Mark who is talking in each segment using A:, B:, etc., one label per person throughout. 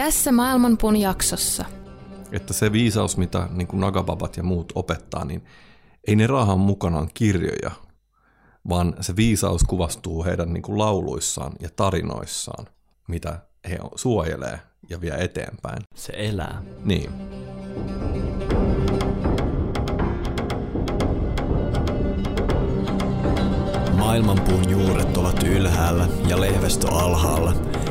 A: Tässä Maailmanpuun jaksossa.
B: Että se viisaus, mitä niin kuin Nagababat ja muut opettaa, niin ei ne raahan mukanaan kirjoja, vaan se viisaus kuvastuu heidän niin kuin lauluissaan ja tarinoissaan, mitä he suojelee ja vie eteenpäin.
C: Se elää.
B: Niin.
C: Maailmanpuun juuret ovat ylhäällä ja lehvästö alhaalla.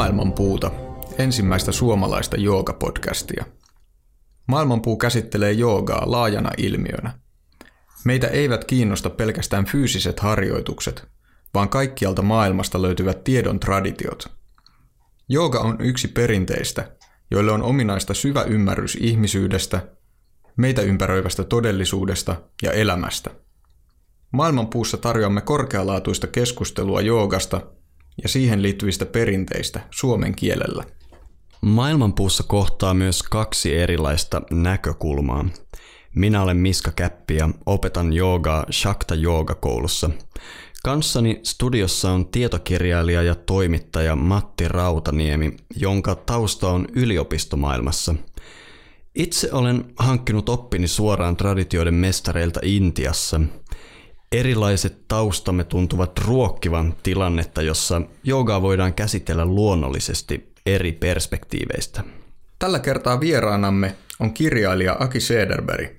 D: Maailmanpuuta, ensimmäistä suomalaista joogapodcastia. Maailmanpuu käsittelee joogaa laajana ilmiönä. Meitä eivät kiinnosta pelkästään fyysiset harjoitukset, vaan kaikkialta maailmasta löytyvät tiedon traditiot. Jooga on yksi perinteistä, joille on ominaista syvä ymmärrys ihmisyydestä, meitä ympäröivästä todellisuudesta ja elämästä. Maailmanpuussa tarjoamme korkealaatuista keskustelua joogasta ja siihen liittyvistä perinteistä suomen kielellä.
C: Maailmanpuussa kohtaa myös kaksi erilaista näkökulmaa. Minä olen Miska Käppi ja opetan joogaa Shakta Jooga-koulussa. Kanssani studiossa on tietokirjailija ja toimittaja Matti Rautaniemi, jonka tausta on yliopistomaailmassa. Itse olen hankkinut oppini suoraan traditioiden mestareilta Intiassa. Erilaiset taustamme tuntuvat ruokkivan tilannetta, jossa joogaa voidaan käsitellä luonnollisesti eri perspektiiveistä.
D: Tällä kertaa vieraanamme on kirjailija Aki Sederberg,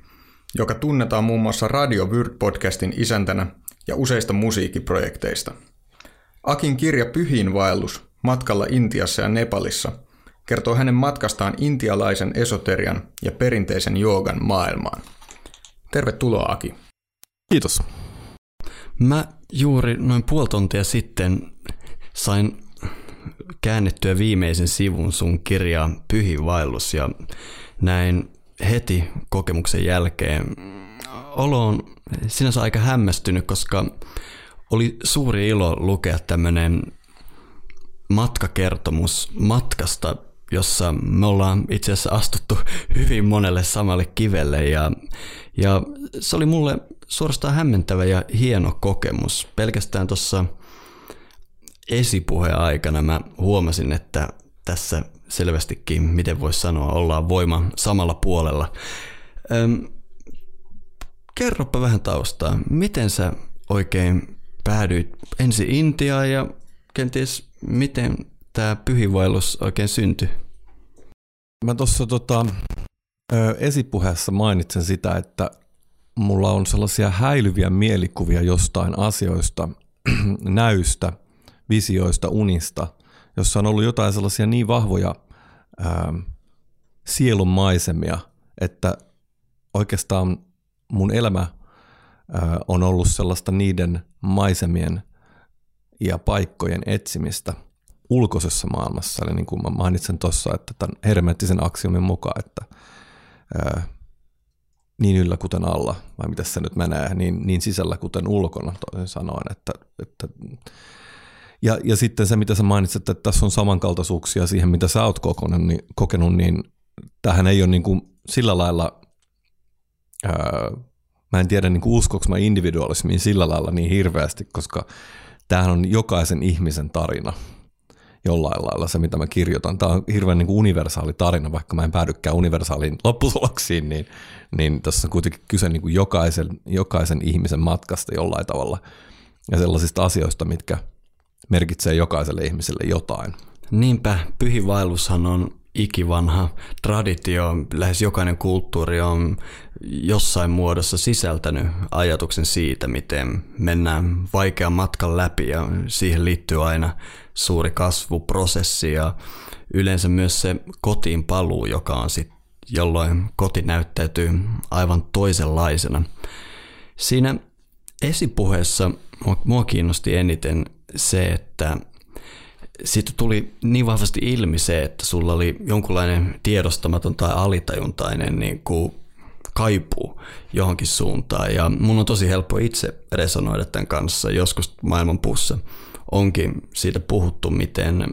D: joka tunnetaan muun muassa Radio Word-podcastin isäntänä ja useista musiikkiprojekteista. Akin kirja Pyhiin vaellus matkalla Intiassa ja Nepalissa kertoo hänen matkastaan intialaisen esoterian ja perinteisen joogan maailmaan. Tervetuloa Aki.
B: Kiitos.
C: Mä juuri noin puoli tuntia sitten sain käännettyä viimeisen sivun sun kirjaa Pyhi vaellus ja näin heti kokemuksen jälkeen. Olo on sinänsä aika hämmästynyt, koska oli suuri ilo lukea tämmöinen matkakertomus matkasta, jossa me ollaan itse asiassa astuttu hyvin monelle samalle kivelle ja, ja se oli mulle suorastaan hämmentävä ja hieno kokemus. Pelkästään tuossa esipuheen aikana mä huomasin, että tässä selvästikin, miten voisi sanoa, ollaan voima samalla puolella. Öm, kerropa vähän taustaa. Miten sä oikein päädyit ensin Intiaan ja kenties miten tämä pyhivaellus oikein syntyi?
B: Mä tuossa tota, esipuheessa mainitsen sitä, että mulla on sellaisia häilyviä mielikuvia jostain asioista, näystä, visioista, unista, jossa on ollut jotain sellaisia niin vahvoja ää, sielun maisemia, että oikeastaan mun elämä ää, on ollut sellaista niiden maisemien ja paikkojen etsimistä ulkoisessa maailmassa. Eli niin kuin mä mainitsen tuossa, että tämän hermeettisen aksiomin mukaan, että ää, niin yllä kuten alla, vai mitä se nyt menee, niin, niin sisällä kuten ulkona toisin sanoen. Että, että ja, ja sitten se, mitä sä mainitsit, että tässä on samankaltaisuuksia siihen, mitä sä oot kokenut, niin, kokenut, niin tähän ei ole niin kuin sillä lailla, ää, mä en tiedä niin uskoks mä individualismiin sillä lailla niin hirveästi, koska tämähän on jokaisen ihmisen tarina jollain lailla se, mitä mä kirjoitan. Tämä on hirveän niin kuin universaali tarina, vaikka mä en päädykään universaaliin lopputuloksiin, niin, niin tässä on kuitenkin kyse niin kuin jokaisen, jokaisen ihmisen matkasta jollain tavalla ja sellaisista asioista, mitkä merkitsee jokaiselle ihmiselle jotain.
C: Niinpä, pyhivaellushan on ikivanha traditio. Lähes jokainen kulttuuri on jossain muodossa sisältänyt ajatuksen siitä, miten mennään vaikean matkan läpi ja siihen liittyy aina suuri kasvuprosessi ja yleensä myös se kotiin paluu, joka on sitten jolloin koti näyttäytyy aivan toisenlaisena. Siinä Esipuheessa mua, kiinnosti eniten se, että siitä tuli niin vahvasti ilmi se, että sulla oli jonkunlainen tiedostamaton tai alitajuntainen niin kuin kaipuu johonkin suuntaan. Ja mun on tosi helppo itse resonoida tämän kanssa. Joskus maailmanpuussa onkin siitä puhuttu, miten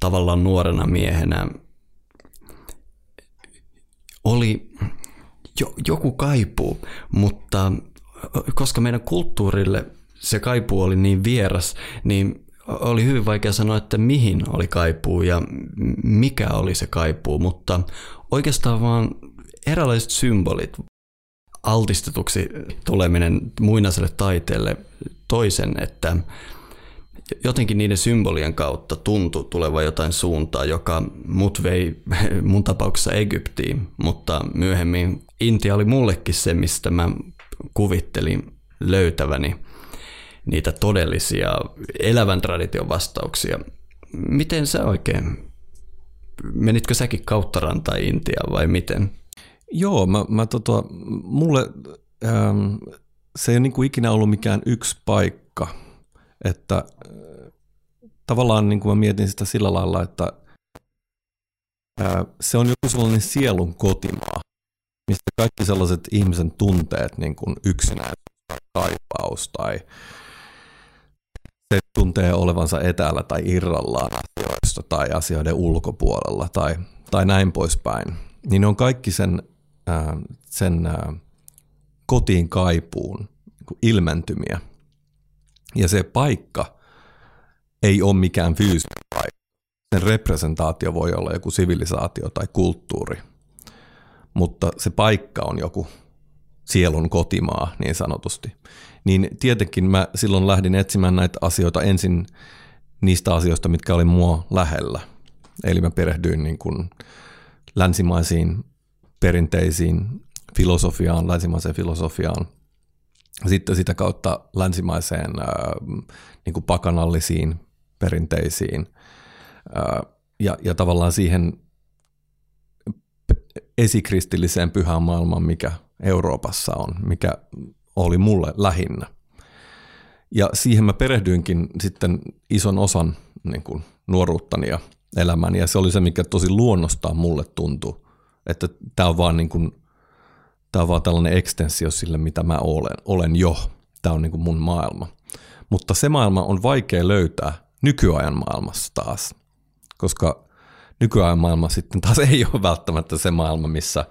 C: tavallaan nuorena miehenä oli jo, joku kaipuu, mutta koska meidän kulttuurille se kaipuu oli niin vieras, niin oli hyvin vaikea sanoa, että mihin oli kaipuu ja mikä oli se kaipuu, mutta oikeastaan vaan erilaiset symbolit, altistetuksi tuleminen muinaiselle taiteelle toisen, että jotenkin niiden symbolien kautta tuntui tulevan jotain suuntaa, joka mut vei mun tapauksessa Egyptiin, mutta myöhemmin Intia oli mullekin se, mistä mä kuvittelin löytäväni niitä todellisia elävän tradition vastauksia. Miten sä oikein, menitkö säkin kautta Intiaan vai miten?
B: Joo, mä, mä tota, mulle ähm, se ei ole niin kuin ikinä ollut mikään yksi paikka, että äh, tavallaan niin kuin mä mietin sitä sillä lailla, että äh, se on joku sellainen sielun kotimaa, mistä kaikki sellaiset ihmisen tunteet, niin kuin yksinäisyys tai kaipaus tai se tuntee olevansa etäällä tai irrallaan asioista tai asioiden ulkopuolella tai, tai näin poispäin, niin ne on kaikki sen sen kotiin kaipuun ilmentymiä. Ja se paikka ei ole mikään fyysinen paikka. Sen representaatio voi olla joku sivilisaatio tai kulttuuri, mutta se paikka on joku sielun kotimaa niin sanotusti. Niin tietenkin mä silloin lähdin etsimään näitä asioita ensin niistä asioista, mitkä oli mua lähellä. Eli mä perehdyin niin kuin länsimaisiin perinteisiin filosofiaan, länsimaiseen filosofiaan, sitten sitä kautta länsimaiseen niin kuin pakanallisiin perinteisiin ja, ja tavallaan siihen esikristilliseen pyhään maailmaan, mikä Euroopassa on, mikä oli mulle lähinnä. Ja siihen mä perehdyinkin sitten ison osan niin kuin nuoruuttani ja elämäni, ja se oli se, mikä tosi luonnostaan mulle tuntui että tämä on vaan niin kuin, tämä on vaan tällainen ekstensio sille, mitä mä olen, olen jo. Tämä on niin kuin mun maailma. Mutta se maailma on vaikea löytää nykyajan maailmassa taas, koska nykyajan maailma sitten taas ei ole välttämättä se maailma, missä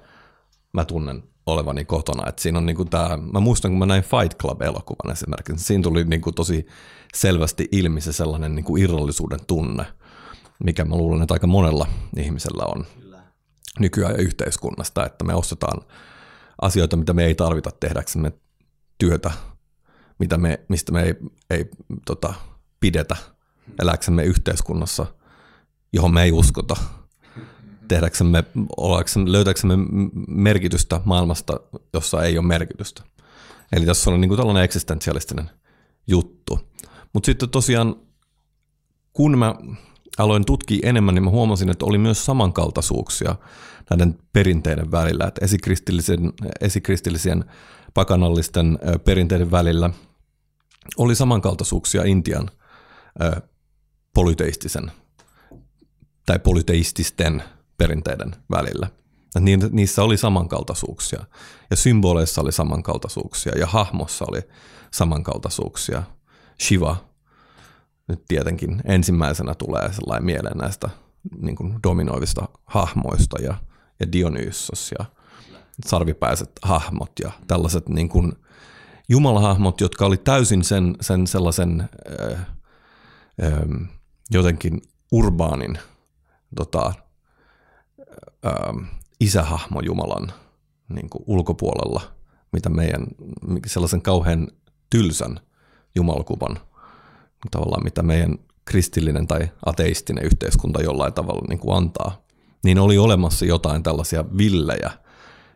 B: mä tunnen olevani kotona. Et siinä on niinku tää, mä muistan, kun mä näin Fight Club-elokuvan esimerkiksi, siinä tuli niinku tosi selvästi ilmi se sellainen niinku irrallisuuden tunne, mikä mä luulen, että aika monella ihmisellä on nykyään yhteiskunnasta, että me ostetaan asioita, mitä me ei tarvita tehdäksemme työtä, mitä me, mistä me ei, ei tota, pidetä eläksemme yhteiskunnassa, johon me ei uskota, tehdäksemme, löytääksemme merkitystä maailmasta, jossa ei ole merkitystä. Eli tässä on niin kuin tällainen eksistentialistinen juttu. Mutta sitten tosiaan, kun mä aloin tutkia enemmän, niin mä huomasin, että oli myös samankaltaisuuksia näiden perinteiden välillä, että esikristillisen, esikristillisien pakanallisten perinteiden välillä oli samankaltaisuuksia Intian polyteistisen tai polyteististen perinteiden välillä. Niissä oli samankaltaisuuksia ja symboleissa oli samankaltaisuuksia ja hahmossa oli samankaltaisuuksia. Shiva nyt tietenkin ensimmäisenä tulee sellainen mieleen näistä niin kuin dominoivista hahmoista ja, ja Dionysos ja sarvipäiset hahmot ja tällaiset niin kuin jumalahahmot, jotka oli täysin sen, sen sellaisen ö, ö, jotenkin urbaanin tota, ö, isähahmo Jumalan niin kuin ulkopuolella, mitä meidän sellaisen kauhean tylsän jumalkuvan tavallaan mitä meidän kristillinen tai ateistinen yhteiskunta jollain tavalla niin kuin antaa, niin oli olemassa jotain tällaisia villejä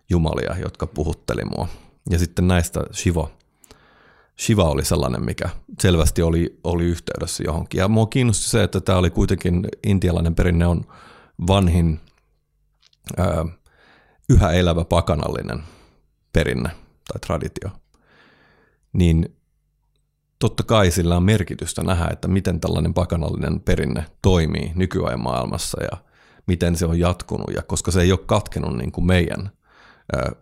B: jumalia, jotka puhutteli mua. Ja sitten näistä Shiva, Shiva oli sellainen, mikä selvästi oli, oli yhteydessä johonkin. Ja mua kiinnosti se, että tämä oli kuitenkin intialainen perinne on vanhin ää, yhä elävä pakanallinen perinne tai traditio. niin totta kai sillä on merkitystä nähdä, että miten tällainen pakanallinen perinne toimii nykyajan maailmassa ja miten se on jatkunut, ja koska se ei ole katkenut niin kuin meidän ö,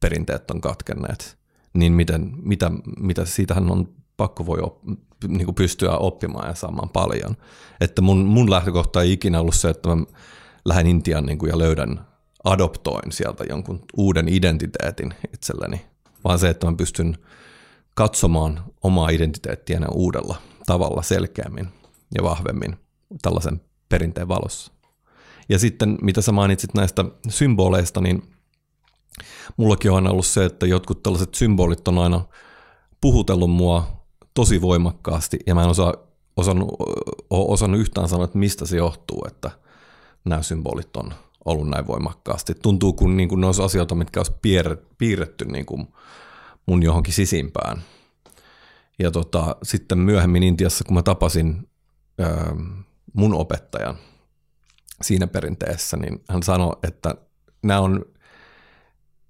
B: perinteet on katkenneet, niin miten, mitä, mitä siitähän on pakko voi op, niin kuin pystyä oppimaan ja saamaan paljon. Että mun, mun lähtökohta ei ikinä ollut se, että mä lähden Intian niin kuin ja löydän, adoptoin sieltä jonkun uuden identiteetin itselleni, vaan se, että mä pystyn katsomaan omaa identiteettiäni uudella tavalla selkeämmin ja vahvemmin tällaisen perinteen valossa. Ja sitten, mitä sä mainitsit näistä symboleista, niin mullakin on aina ollut se, että jotkut tällaiset symbolit on aina puhutellut mua tosi voimakkaasti, ja mä en osaa, osannut, osannut yhtään sanoa, että mistä se johtuu, että nämä symbolit on ollut näin voimakkaasti. Tuntuu kuin, niin kuin ne olisi asioita, mitkä olisi piirretty niin kuin mun johonkin sisimpään. Ja tota, sitten myöhemmin Intiassa, kun mä tapasin ö, mun opettajan siinä perinteessä, niin hän sanoi, että nämä on,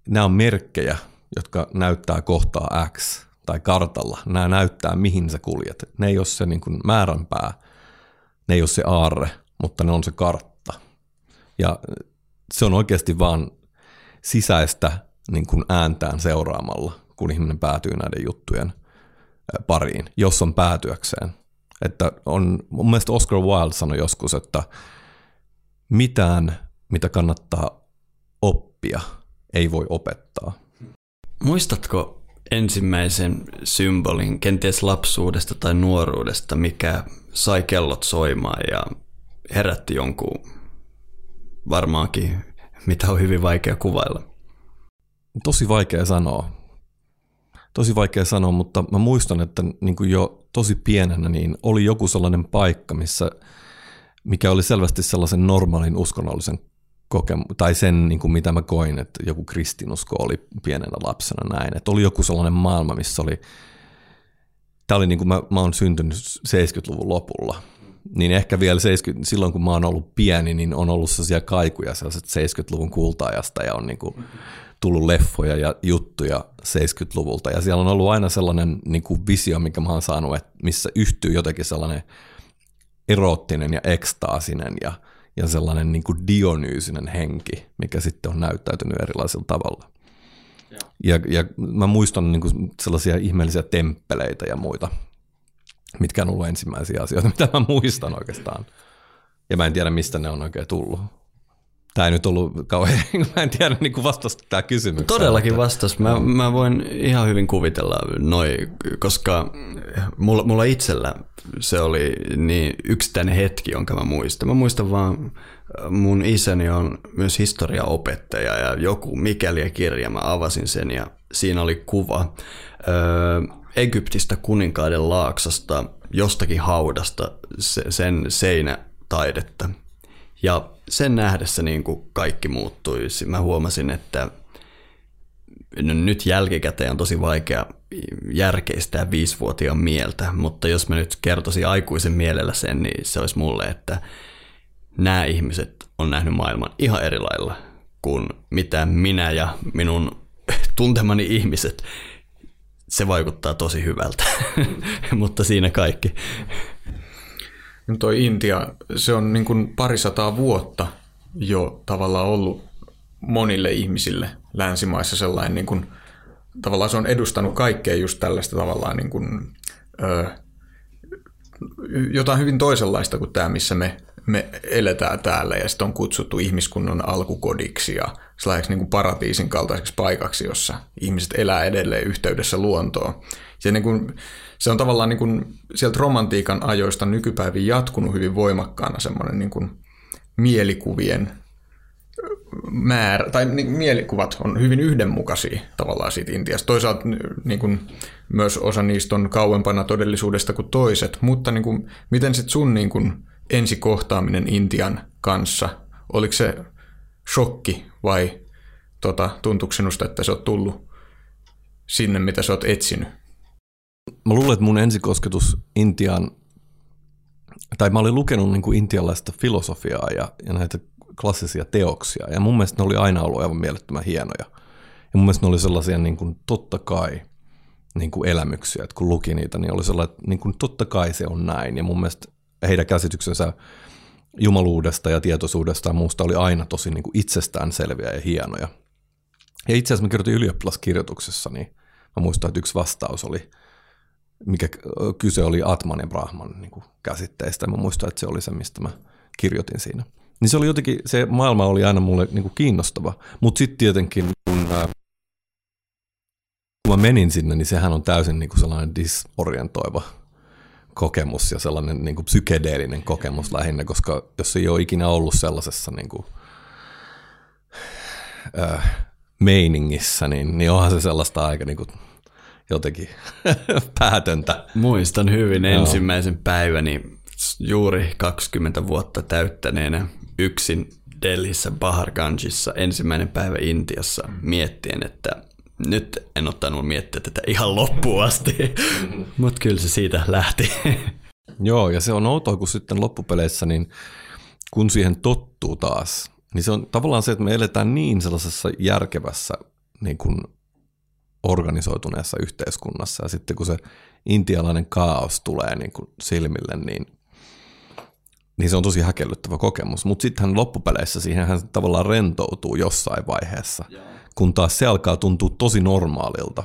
B: nämä on merkkejä, jotka näyttää kohtaa X tai kartalla. Nämä näyttää, mihin sä kuljet. Ne ei ole se niin kuin määränpää, ne ei ole se aarre, mutta ne on se kartta. Ja se on oikeasti vaan sisäistä niin kuin ääntään seuraamalla, kun ihminen päätyy näiden juttujen pariin, jos on päätyäkseen. Että on, mun mielestä Oscar Wilde sanoi joskus, että mitään, mitä kannattaa oppia, ei voi opettaa.
C: Muistatko ensimmäisen symbolin kenties lapsuudesta tai nuoruudesta, mikä sai kellot soimaan ja herätti jonkun varmaankin, mitä on hyvin vaikea kuvailla?
B: Tosi vaikea sanoa. Tosi vaikea sanoa, mutta mä muistan, että niin kuin jo tosi pienenä niin oli joku sellainen paikka, missä, mikä oli selvästi sellaisen normaalin uskonnollisen kokemu- tai sen, niin kuin mitä mä koin, että joku kristinusko oli pienenä lapsena näin. Että oli joku sellainen maailma, missä oli, tämä oli niin kuin mä, mä oon syntynyt 70-luvun lopulla, niin ehkä vielä 70, silloin kun mä oon ollut pieni, niin on ollut sellaisia kaikuja sellaiset 70-luvun kultaajasta ja on niin kuin tullut leffoja ja juttuja 70-luvulta. Ja siellä on ollut aina sellainen niin kuin visio, mikä mä oon saanut, että missä yhtyy jotenkin sellainen eroottinen ja ekstaasinen ja, ja sellainen niin kuin dionyysinen henki, mikä sitten on näyttäytynyt erilaisilla tavalla. Ja, ja mä muistan niin kuin sellaisia ihmeellisiä temppeleitä ja muita, mitkä on ollut ensimmäisiä asioita, mitä mä muistan oikeastaan. Ja mä en tiedä, mistä ne on oikein tullut. Tämä ei nyt ollut kauhean, mä en tiedä niin kuin vastasi tämä kysymys.
C: Todellakin vastas. Mä, mä voin ihan hyvin kuvitella noin, koska mulla, mulla itsellä se oli niin yksittäinen hetki, jonka mä muistan. Mä muistan vaan, mun isäni on myös historiaopettaja ja joku mikäli kirja, mä avasin sen ja siinä oli kuva. Öö, Egyptistä kuninkaiden laaksosta, jostakin haudasta, se, sen seinätaidetta. Ja sen nähdessä niin kuin kaikki muuttui. Mä huomasin, että no nyt jälkikäteen on tosi vaikea järkeistää viisivuotiaan mieltä, mutta jos mä nyt kertoisin aikuisen mielellä sen, niin se olisi mulle, että nämä ihmiset on nähnyt maailman ihan eri lailla kuin mitä minä ja minun tuntemani ihmiset se vaikuttaa tosi hyvältä, mutta siinä kaikki.
D: No toi Intia, se on niin kuin parisataa vuotta jo tavallaan ollut monille ihmisille länsimaissa sellainen, niin kuin, tavallaan se on edustanut kaikkea just tällaista tavallaan niin kuin, ö, jotain hyvin toisenlaista kuin tämä, missä me, me eletään täällä ja sitten on kutsuttu ihmiskunnan alkukodiksi ja sellaiseksi niin kuin paratiisin kaltaiseksi paikaksi, jossa ihmiset elää edelleen yhteydessä luontoon. Se, niin kuin, se on tavallaan niin kuin, sieltä romantiikan ajoista nykypäiviin jatkunut hyvin voimakkaana semmoinen niin kuin, mielikuvien määrä, tai niin, mielikuvat on hyvin yhdenmukaisia tavallaan siitä Intiasta. Toisaalta niin kuin, myös osa niistä on kauempana todellisuudesta kuin toiset, mutta niin kuin, miten sitten sun niin kuin, ensikohtaaminen Intian kanssa, oliko se shokki vai tota, tuntuuko sinusta, että sä oot tullut sinne, mitä sä oot etsinyt?
B: Mä luulen, että mun ensikosketus Intiaan, tai mä olin lukenut niin kuin intialaista filosofiaa ja, ja näitä klassisia teoksia, ja mun mielestä ne oli aina ollut aivan mielettömän hienoja. Ja mun mielestä ne oli sellaisia niin kuin, totta kai, niin kuin elämyksiä. Että kun luki niitä, niin oli sellainen, että niin kuin, totta kai se on näin. Ja mun mielestä heidän käsityksensä jumaluudesta ja tietoisuudesta ja muusta oli aina tosi niin kuin itsestäänselviä ja hienoja. Ja itse asiassa mä kirjoitin ylioppilaskirjoituksessa, niin mä muistan, että yksi vastaus oli, mikä kyse oli Atman ja Brahman niin kuin käsitteistä. Mä muistan, että se oli se, mistä mä kirjoitin siinä. Niin se oli jotenkin, se maailma oli aina mulle niin kuin kiinnostava. Mutta sitten tietenkin, kun, kun mä menin sinne, niin sehän on täysin niin kuin sellainen disorientoiva kokemus ja sellainen niin kuin psykedeellinen kokemus lähinnä, koska jos ei ole ikinä ollut sellaisessa niin kuin, ää, meiningissä, niin, niin onhan se sellaista aika niin kuin, jotenkin päätöntä.
C: Muistan hyvin ensimmäisen päiväni juuri 20 vuotta täyttäneenä yksin Delhissä Baharganjissa ensimmäinen päivä Intiassa miettien, että nyt en ottanut miettiä tätä ihan loppuun asti, mutta kyllä se siitä lähti.
B: Joo, ja se on outoa, kun sitten loppupeleissä, niin kun siihen tottuu taas, niin se on tavallaan se, että me eletään niin sellaisessa järkevässä niin kuin organisoituneessa yhteiskunnassa, ja sitten kun se intialainen kaos tulee niin kuin silmille, niin niin se on tosi häkellyttävä kokemus. Mutta sittenhän loppupeleissä siihen hän tavallaan rentoutuu jossain vaiheessa, kun taas se alkaa tuntua tosi normaalilta,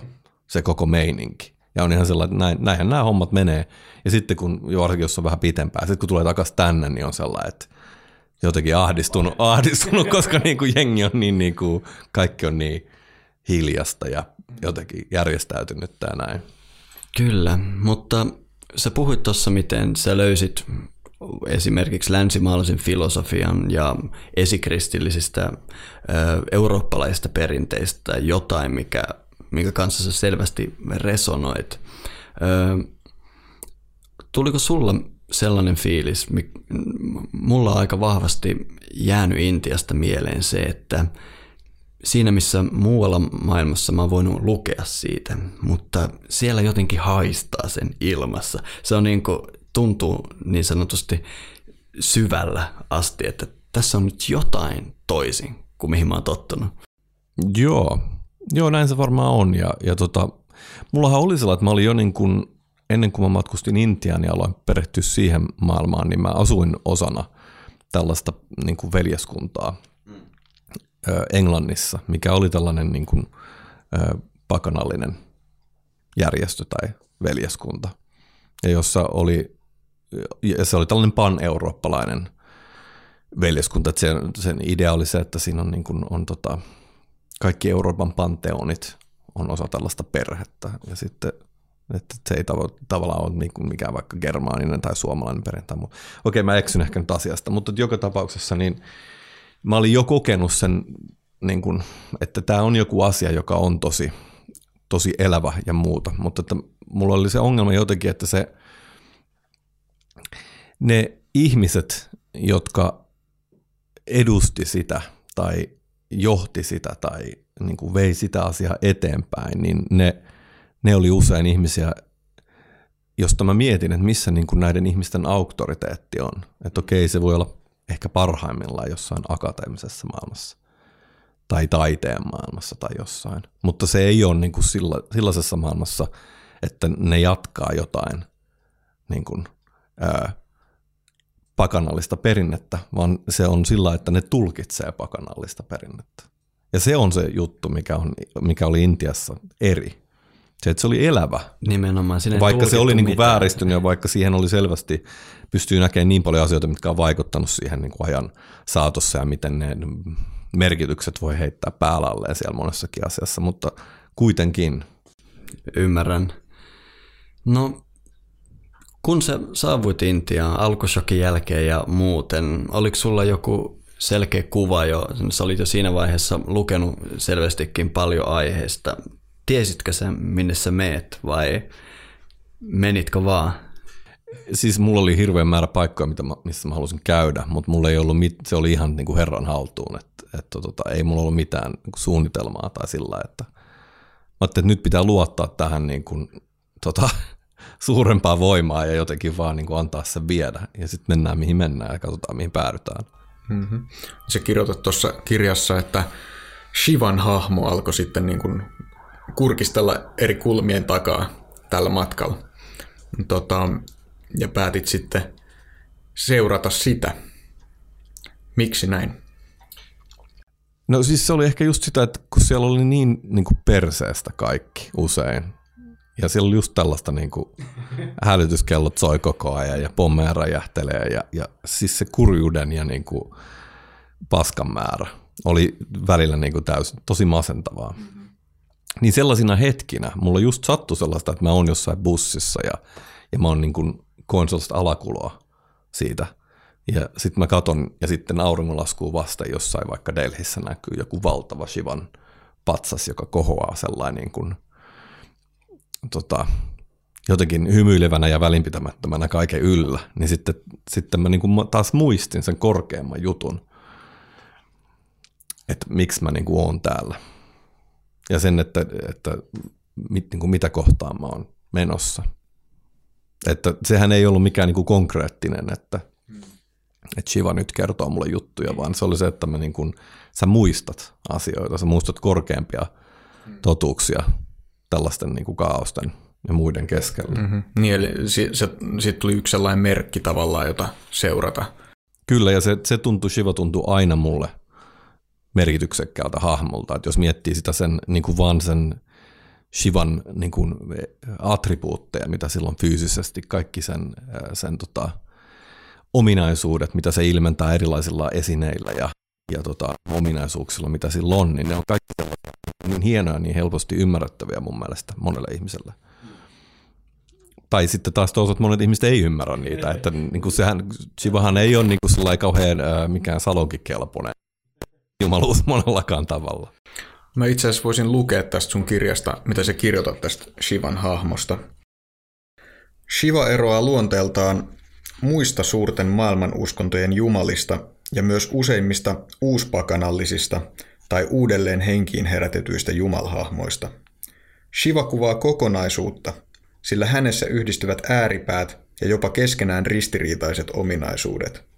B: se koko meininki. Ja on ihan sellainen, että näin, näinhän nämä hommat menee. Ja sitten kun, varsinkin jos on vähän pitempää, sitten kun tulee takaisin tänne, niin on sellainen, että jotenkin ahdistunut, ahdistunut koska niin kuin jengi on niin, niin kuin, kaikki on niin hiljasta ja jotenkin järjestäytynyt ja näin.
C: Kyllä, mutta sä puhuit tuossa, miten sä löysit esimerkiksi länsimaalaisen filosofian ja esikristillisistä eurooppalaisista perinteistä jotain, mikä, mikä kanssa sä selvästi resonoit. Tuliko sulla sellainen fiilis, mulla on aika vahvasti jäänyt Intiasta mieleen se, että siinä missä muualla maailmassa mä oon voinut lukea siitä, mutta siellä jotenkin haistaa sen ilmassa. Se on niin kuin tuntuu niin sanotusti syvällä asti, että tässä on nyt jotain toisin kuin mihin mä oon tottunut.
B: Joo, Joo näin se varmaan on. Ja, ja tota, mullahan oli sellainen, että mä olin jo niin kuin, ennen kuin mä matkustin Intiaan ja aloin perehtyä siihen maailmaan, niin mä asuin osana tällaista niin kuin veljeskuntaa. Englannissa, mikä oli tällainen niin kuin, pakanallinen järjestö tai veljeskunta, ja jossa oli ja se oli tällainen pan-eurooppalainen veljeskunta, sen, sen idea oli se, että siinä on, niin kuin, on tota, kaikki Euroopan panteonit on osa tällaista perhettä, ja sitten että se ei tavo- tavallaan ole niin mikään vaikka germaaninen tai suomalainen perintö. Okei, mä eksyn ehkä nyt asiasta, mutta joka tapauksessa niin mä olin jo kokenut sen, niin kuin, että tämä on joku asia, joka on tosi, tosi elävä ja muuta, mutta että mulla oli se ongelma jotenkin, että se ne ihmiset, jotka edusti sitä tai johti sitä tai niin kuin vei sitä asiaa eteenpäin, niin ne, ne oli usein ihmisiä, josta mä mietin, että missä niin kuin näiden ihmisten auktoriteetti on. Että okei, se voi olla ehkä parhaimmillaan jossain akateemisessa maailmassa tai taiteen maailmassa tai jossain. Mutta se ei ole niin kuin sillä, sellaisessa maailmassa, että ne jatkaa jotain niin kuin, ää, pakanallista perinnettä, vaan se on sillä, että ne tulkitsee pakanallista perinnettä. Ja se on se juttu, mikä, on, mikä oli Intiassa eri. Se, että se oli elävä.
C: Nimenomaan.
B: Vaikka se oli niin kuin vääristynyt ja vaikka siihen oli selvästi, pystyy näkemään niin paljon asioita, mitkä on vaikuttanut siihen niin kuin ajan saatossa ja miten ne merkitykset voi heittää päälleen siellä monessakin asiassa, mutta kuitenkin.
C: Ymmärrän. No kun sä saavuit Intiaan alkushokin jälkeen ja muuten, oliko sulla joku selkeä kuva jo, sä olit jo siinä vaiheessa lukenut selvästikin paljon aiheesta. Tiesitkö sä, minne sä meet vai menitkö vaan?
B: Siis mulla oli hirveän määrä paikkoja, mitä mä, missä mä halusin käydä, mutta mulla ei ollut, mit, se oli ihan niin kuin herran haltuun, että, että tota, ei mulla ollut mitään niin kuin suunnitelmaa tai sillä, että mä että nyt pitää luottaa tähän niin kuin, tota, suurempaa voimaa ja jotenkin vaan niin kuin antaa se viedä. Ja sitten mennään mihin mennään ja katsotaan mihin päädytään.
D: Mm-hmm. Se kirjoitat tuossa kirjassa, että Shivan hahmo alkoi sitten niin kuin kurkistella eri kulmien takaa tällä matkalla. Tota, ja päätit sitten seurata sitä. Miksi näin?
B: No siis se oli ehkä just sitä, että kun siellä oli niin, niin kuin perseestä kaikki usein, ja siellä oli just tällaista niin kuin hälytyskellot soi koko ajan ja pommeja räjähtelee ja, ja siis se kurjuuden ja niin kuin paskan määrä oli välillä niin kuin täysin, tosi masentavaa. Niin sellaisina hetkinä mulla just sattui sellaista, että mä oon jossain bussissa ja, ja mä oon niin kuin, koen sellaista alakuloa siitä. Ja sitten mä katon ja sitten auringonlaskuu vasta jossain vaikka Delhissä näkyy joku valtava Shivan patsas, joka kohoaa sellainen niin kuin, tota, jotenkin hymyilevänä ja välinpitämättömänä kaiken yllä, niin sitten, sitten mä niin kuin taas muistin sen korkeamman jutun, että miksi mä niin kuin oon täällä. Ja sen, että, että mit, niin kuin mitä kohtaan mä oon menossa. Että sehän ei ollut mikään niin kuin konkreettinen, että, että Shiva nyt kertoo mulle juttuja, vaan se oli se, että mä niin kuin, sä muistat asioita, sä muistat korkeampia totuuksia tällaisten niin kuin kaaosten ja muiden keskellä.
D: Mm-hmm. Niin, eli siitä si, tuli yksi sellainen merkki tavallaan, jota seurata.
B: Kyllä, ja se, se tuntui, Shiva tuntui aina mulle merkityksekkäältä hahmolta. Että jos miettii sitä sen niin kuin vaan sen Shivan niin kuin attribuutteja, mitä silloin fyysisesti, kaikki sen, sen tota, ominaisuudet, mitä se ilmentää erilaisilla esineillä ja, ja tota, ominaisuuksilla, mitä sillä on, niin ne on kaikki niin hienoja, niin helposti ymmärrettäviä mun mielestä monelle ihmiselle. Tai sitten taas toisaalta monet ihmiset ei ymmärrä niitä, että niin kuin sehän, Shivahan ei ole niin kuin sellainen kauhean äh, mikään salonkikelpoinen jumaluus monellakaan tavalla.
D: Mä itse asiassa voisin lukea tästä sun kirjasta, mitä se kirjoitat tästä Shivan hahmosta. Shiva eroaa luonteeltaan muista suurten maailmanuskontojen jumalista ja myös useimmista uuspakanallisista tai uudelleen henkiin herätetyistä jumalhahmoista. Shiva kuvaa kokonaisuutta, sillä hänessä yhdistyvät ääripäät ja jopa keskenään ristiriitaiset ominaisuudet.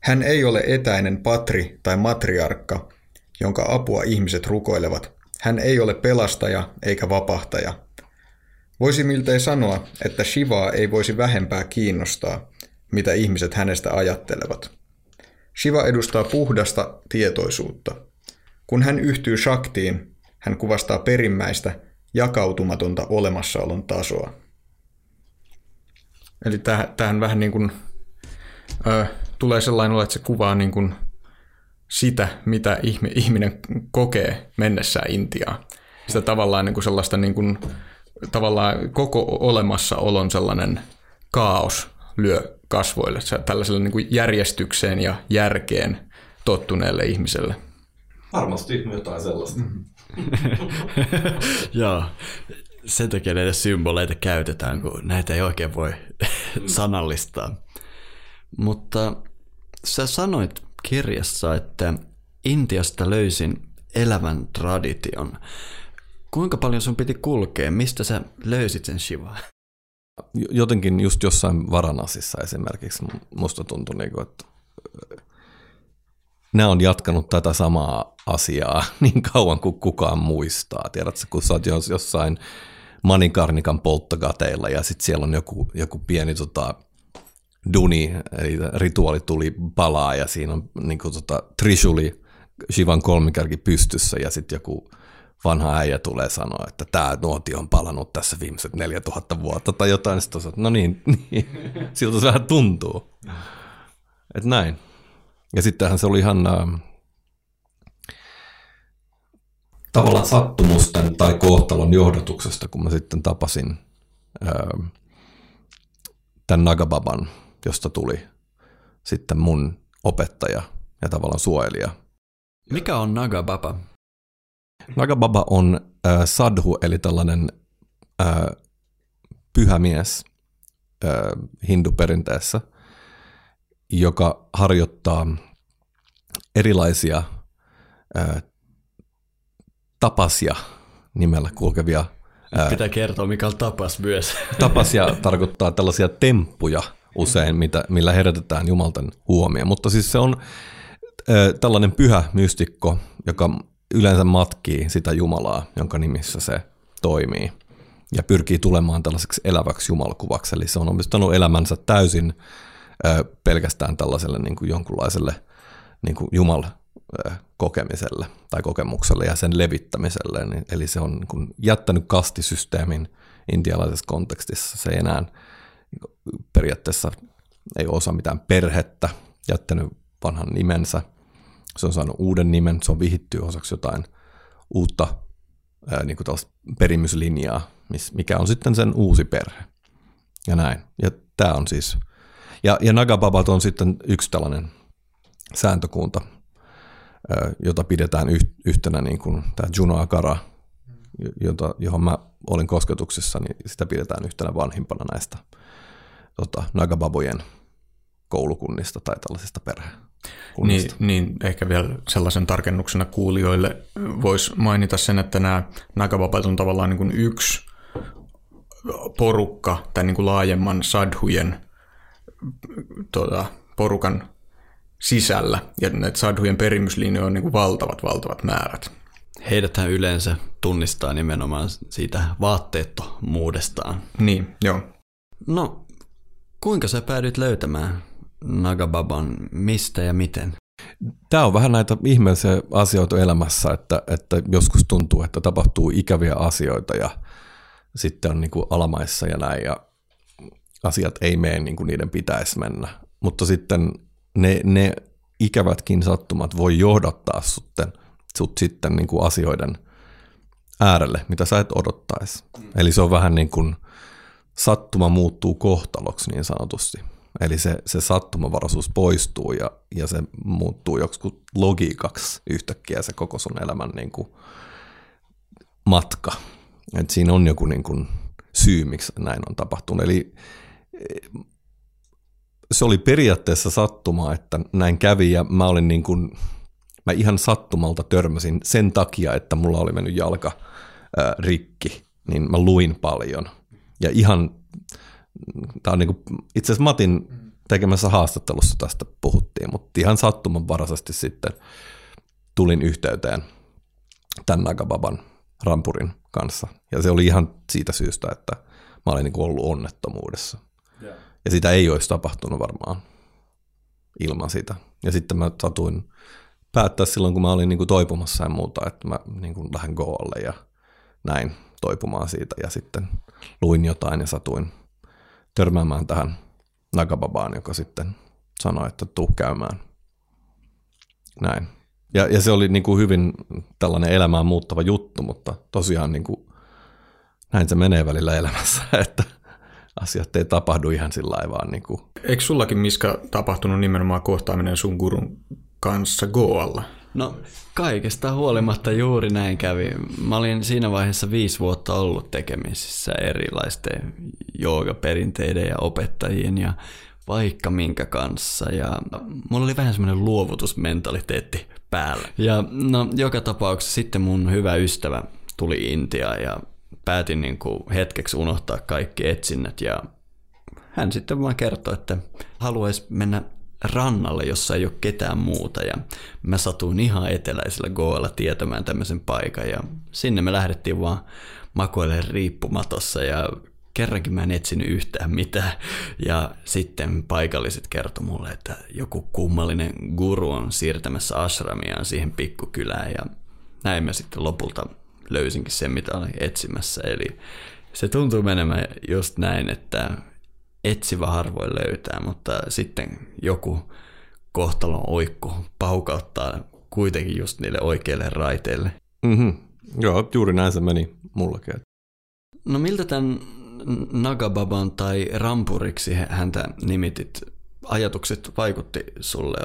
D: Hän ei ole etäinen patri tai matriarkka, jonka apua ihmiset rukoilevat. Hän ei ole pelastaja eikä vapahtaja. Voisi miltei sanoa, että Shivaa ei voisi vähempää kiinnostaa, mitä ihmiset hänestä ajattelevat. Shiva edustaa puhdasta tietoisuutta – kun hän yhtyy Shaktiin, hän kuvastaa perimmäistä, jakautumatonta olemassaolon tasoa. Eli tähän vähän niin kuin, ö, tulee sellainen että se kuvaa niin kuin sitä, mitä ihminen kokee mennessään Intiaan. Sitä tavallaan niin kuin sellaista niin kuin, tavallaan koko olemassaolon sellainen kaos lyö kasvoille, tällaiselle niin kuin järjestykseen ja järkeen tottuneelle ihmiselle.
B: Varmasti jotain sellaista.
C: Joo, sen takia näitä symboleita käytetään, kun näitä ei oikein voi sanallistaa. Mutta sä sanoit kirjassa, että Intiasta löysin elävän tradition. Kuinka paljon sun piti kulkea? Mistä sä löysit sen Shivaa?
B: Jotenkin just jossain Varanasissa esimerkiksi musta tuntui, niin että nämä on jatkanut tätä samaa asiaa niin kauan kuin kukaan muistaa. Tiedätkö, kun sä oot jossain Manikarnikan polttogateilla ja sitten siellä on joku, joku pieni tota, duni, eli rituaali tuli palaa ja siinä on niin kuin, tota, Trishuli, Shivan kolmikärki pystyssä ja sitten joku vanha äijä tulee sanoa, että tämä nuoti on palannut tässä viimeiset 4000 vuotta tai jotain. Sitten no niin, niin. siltä se vähän tuntuu. Että näin. Ja sittenhän se oli ihan äh, tavallaan sattumusten tai kohtalon johdatuksesta, kun mä sitten tapasin äh, tämän Nagababan, josta tuli sitten mun opettaja ja tavallaan suojelija.
C: Mikä on Nagababa?
B: Nagababa on äh, sadhu, eli tällainen äh, pyhä mies äh, hinduperinteessä – joka harjoittaa erilaisia ää, tapasia nimellä kulkevia.
C: Ää, Pitää kertoa, mikä on tapas myös.
B: Tapasia tarkoittaa tällaisia temppuja usein, mitä, millä herätetään Jumalten huomio. Mutta siis se on ää, tällainen pyhä mystikko, joka yleensä matkii sitä Jumalaa, jonka nimissä se toimii ja pyrkii tulemaan tällaiseksi eläväksi jumalkuvaksi. Eli se on omistanut elämänsä täysin ö, pelkästään tällaiselle niin kuin jonkunlaiselle niin kuin Jumal kokemiselle tai kokemukselle ja sen levittämiselle. Eli se on niin jättänyt kastisysteemin intialaisessa kontekstissa. Se ei enää periaatteessa ei osaa mitään perhettä, jättänyt vanhan nimensä. Se on saanut uuden nimen, se on vihitty osaksi jotain uutta ää, niin kuin perimyslinjaa, mikä on sitten sen uusi perhe. Ja näin. Ja tämä on siis, ja, ja Nagababat on sitten yksi tällainen sääntökunta, jota pidetään yhtenä niin kuin tämä Juno Akara, jota, johon mä olin kosketuksissa, niin sitä pidetään yhtenä vanhimpana näistä tota, Nagababojen koulukunnista tai tällaisista perhekunnista.
D: Niin, niin, ehkä vielä sellaisen tarkennuksena kuulijoille voisi mainita sen, että nämä Nagababat on tavallaan niin kuin yksi porukka tai niin kuin laajemman sadhujen tota, porukan sisällä, ja näitä sadhujen perimyslinjoja on niin kuin valtavat, valtavat määrät.
C: Heidäthän yleensä tunnistaa nimenomaan siitä vaatteettomuudestaan.
D: Niin, joo.
C: No, kuinka sä päädyit löytämään Nagababan, mistä ja miten?
B: Tämä on vähän näitä ihmeellisiä asioita elämässä, että, että joskus tuntuu, että tapahtuu ikäviä asioita ja sitten on niin kuin alamaissa ja näin ja asiat ei mene niin kuin niiden pitäisi mennä. Mutta sitten ne, ne ikävätkin sattumat voi johdattaa sutten, sut sitten niin kuin asioiden äärelle, mitä sä et odottaisi. Eli se on vähän niin kuin sattuma muuttuu kohtaloksi niin sanotusti. Eli se, se sattumavaraisuus poistuu ja, ja se muuttuu joksikin logiikaksi yhtäkkiä se koko sun elämän niin kuin matka. Et siinä on joku niin kuin syy, miksi näin on tapahtunut. Eli se oli periaatteessa sattumaa, että näin kävi ja mä olin niin kuin, mä ihan sattumalta törmäsin sen takia, että mulla oli mennyt jalka ää, rikki, niin mä luin paljon. Ja ihan, tää on niin kuin, itse asiassa Matin tekemässä haastattelussa tästä puhuttiin, mutta ihan sattumanvaraisesti sitten tulin yhteyteen tämän Nagababan rampurin kanssa. Ja se oli ihan siitä syystä, että mä olin niin kuin ollut onnettomuudessa. Ja sitä ei olisi tapahtunut varmaan ilman sitä. Ja sitten mä satuin päättää silloin, kun mä olin niin kuin toipumassa ja muuta, että mä niin kuin lähden Goalle ja näin toipumaan siitä. Ja sitten luin jotain ja satuin törmäämään tähän Nagababaan, joka sitten sanoi, että tuu käymään. Näin. Ja, ja se oli niin kuin hyvin tällainen elämään muuttava juttu, mutta tosiaan niin kuin, näin se menee välillä elämässä, että asiat ei tapahdu ihan sillä lailla vaan niin kuin.
D: Eikö sullakin, Miska, tapahtunut nimenomaan kohtaaminen sun gurun kanssa Goalla?
C: No kaikesta huolimatta juuri näin kävi. Mä olin siinä vaiheessa viisi vuotta ollut tekemisissä erilaisten joogaperinteiden ja opettajien ja vaikka minkä kanssa. Ja mulla oli vähän semmoinen luovutusmentaliteetti päällä. Ja no, joka tapauksessa sitten mun hyvä ystävä tuli Intiaan ja päätin niin kuin hetkeksi unohtaa kaikki etsinnät ja hän sitten vaan kertoi, että haluaisi mennä rannalle, jossa ei ole ketään muuta ja mä satuin ihan eteläisellä Goalla tietämään tämmöisen paikan ja sinne me lähdettiin vaan makoille riippumatossa ja kerrankin mä en etsinyt yhtään mitään ja sitten paikalliset kertoi mulle, että joku kummallinen guru on siirtämässä ashramiaan siihen pikkukylään ja näin mä sitten lopulta löysinkin sen, mitä olin etsimässä. Eli se tuntuu menemään just näin, että etsivä harvoin löytää, mutta sitten joku kohtalon oikku paukauttaa kuitenkin just niille oikeille raiteille.
B: Mm-hmm. Joo, juuri näin se meni mullakin.
C: No miltä tämän Nagababan tai Rampuriksi häntä nimitit ajatukset vaikutti sulle?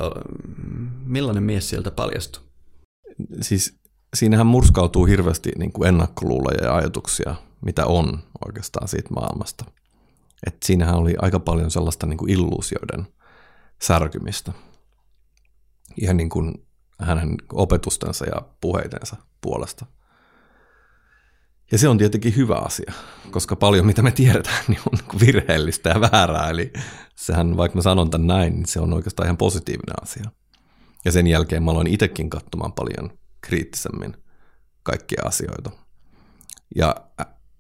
C: Millainen mies sieltä paljastui?
B: Siis siinähän murskautuu hirveästi niin kuin ennakkoluuloja ja ajatuksia, mitä on oikeastaan siitä maailmasta. Et siinähän oli aika paljon sellaista niin kuin illuusioiden särkymistä. Ihan niin kuin hänen opetustensa ja puheitensa puolesta. Ja se on tietenkin hyvä asia, koska paljon mitä me tiedetään niin on niin virheellistä ja väärää. Eli sehän, vaikka mä sanon tämän näin, niin se on oikeastaan ihan positiivinen asia. Ja sen jälkeen mä aloin itsekin katsomaan paljon kriittisemmin kaikkia asioita. Ja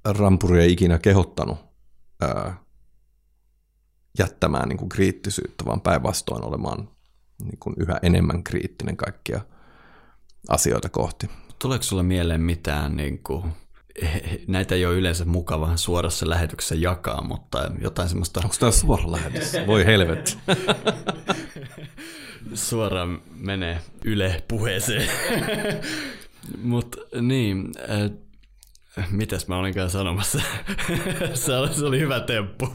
B: Rampuri ei ikinä kehottanut ää, jättämään niin kuin kriittisyyttä, vaan päinvastoin olemaan niin kuin yhä enemmän kriittinen kaikkia asioita kohti.
C: Tuleeko sulle mieleen mitään, niin kuin, näitä ei ole yleensä mukava suorassa lähetyksessä jakaa, mutta jotain semmoista...
B: Onko tämä suora lähetys? Voi helvetti.
C: Suoraan menee Yle puheeseen. Mutta niin, äh, mitäs mä olinkaan sanomassa? se, oli, se oli hyvä temppu.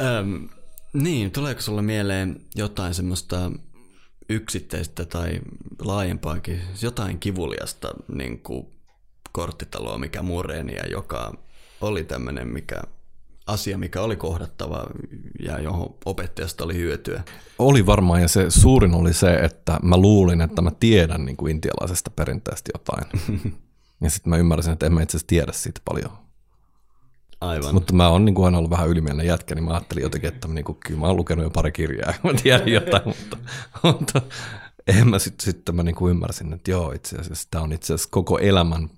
C: ähm, niin, tuleeko sulle mieleen jotain semmoista yksittäistä tai laajempaakin, jotain kivuliasta niin kuin korttitaloa, mikä mureni ja joka oli tämmöinen mikä asia, mikä oli kohdattava ja johon opettajasta oli hyötyä?
B: Oli varmaan ja se suurin oli se, että mä luulin, että mä tiedän niin kuin intialaisesta perinteestä jotain. ja sitten mä ymmärsin, että en mä itse asiassa tiedä siitä paljon.
C: Aivan.
B: Mutta mä oon niin kuin aina ollut vähän ylimielinen jätkä, niin mä ajattelin jotenkin, että mä, niin kuin, kyllä mä oon lukenut jo pari kirjaa, mä tiedän jotain, mutta, mutta en mä sitten sit mä niin kuin ymmärsin, että joo, itse asiassa tämä on itse asiassa koko elämän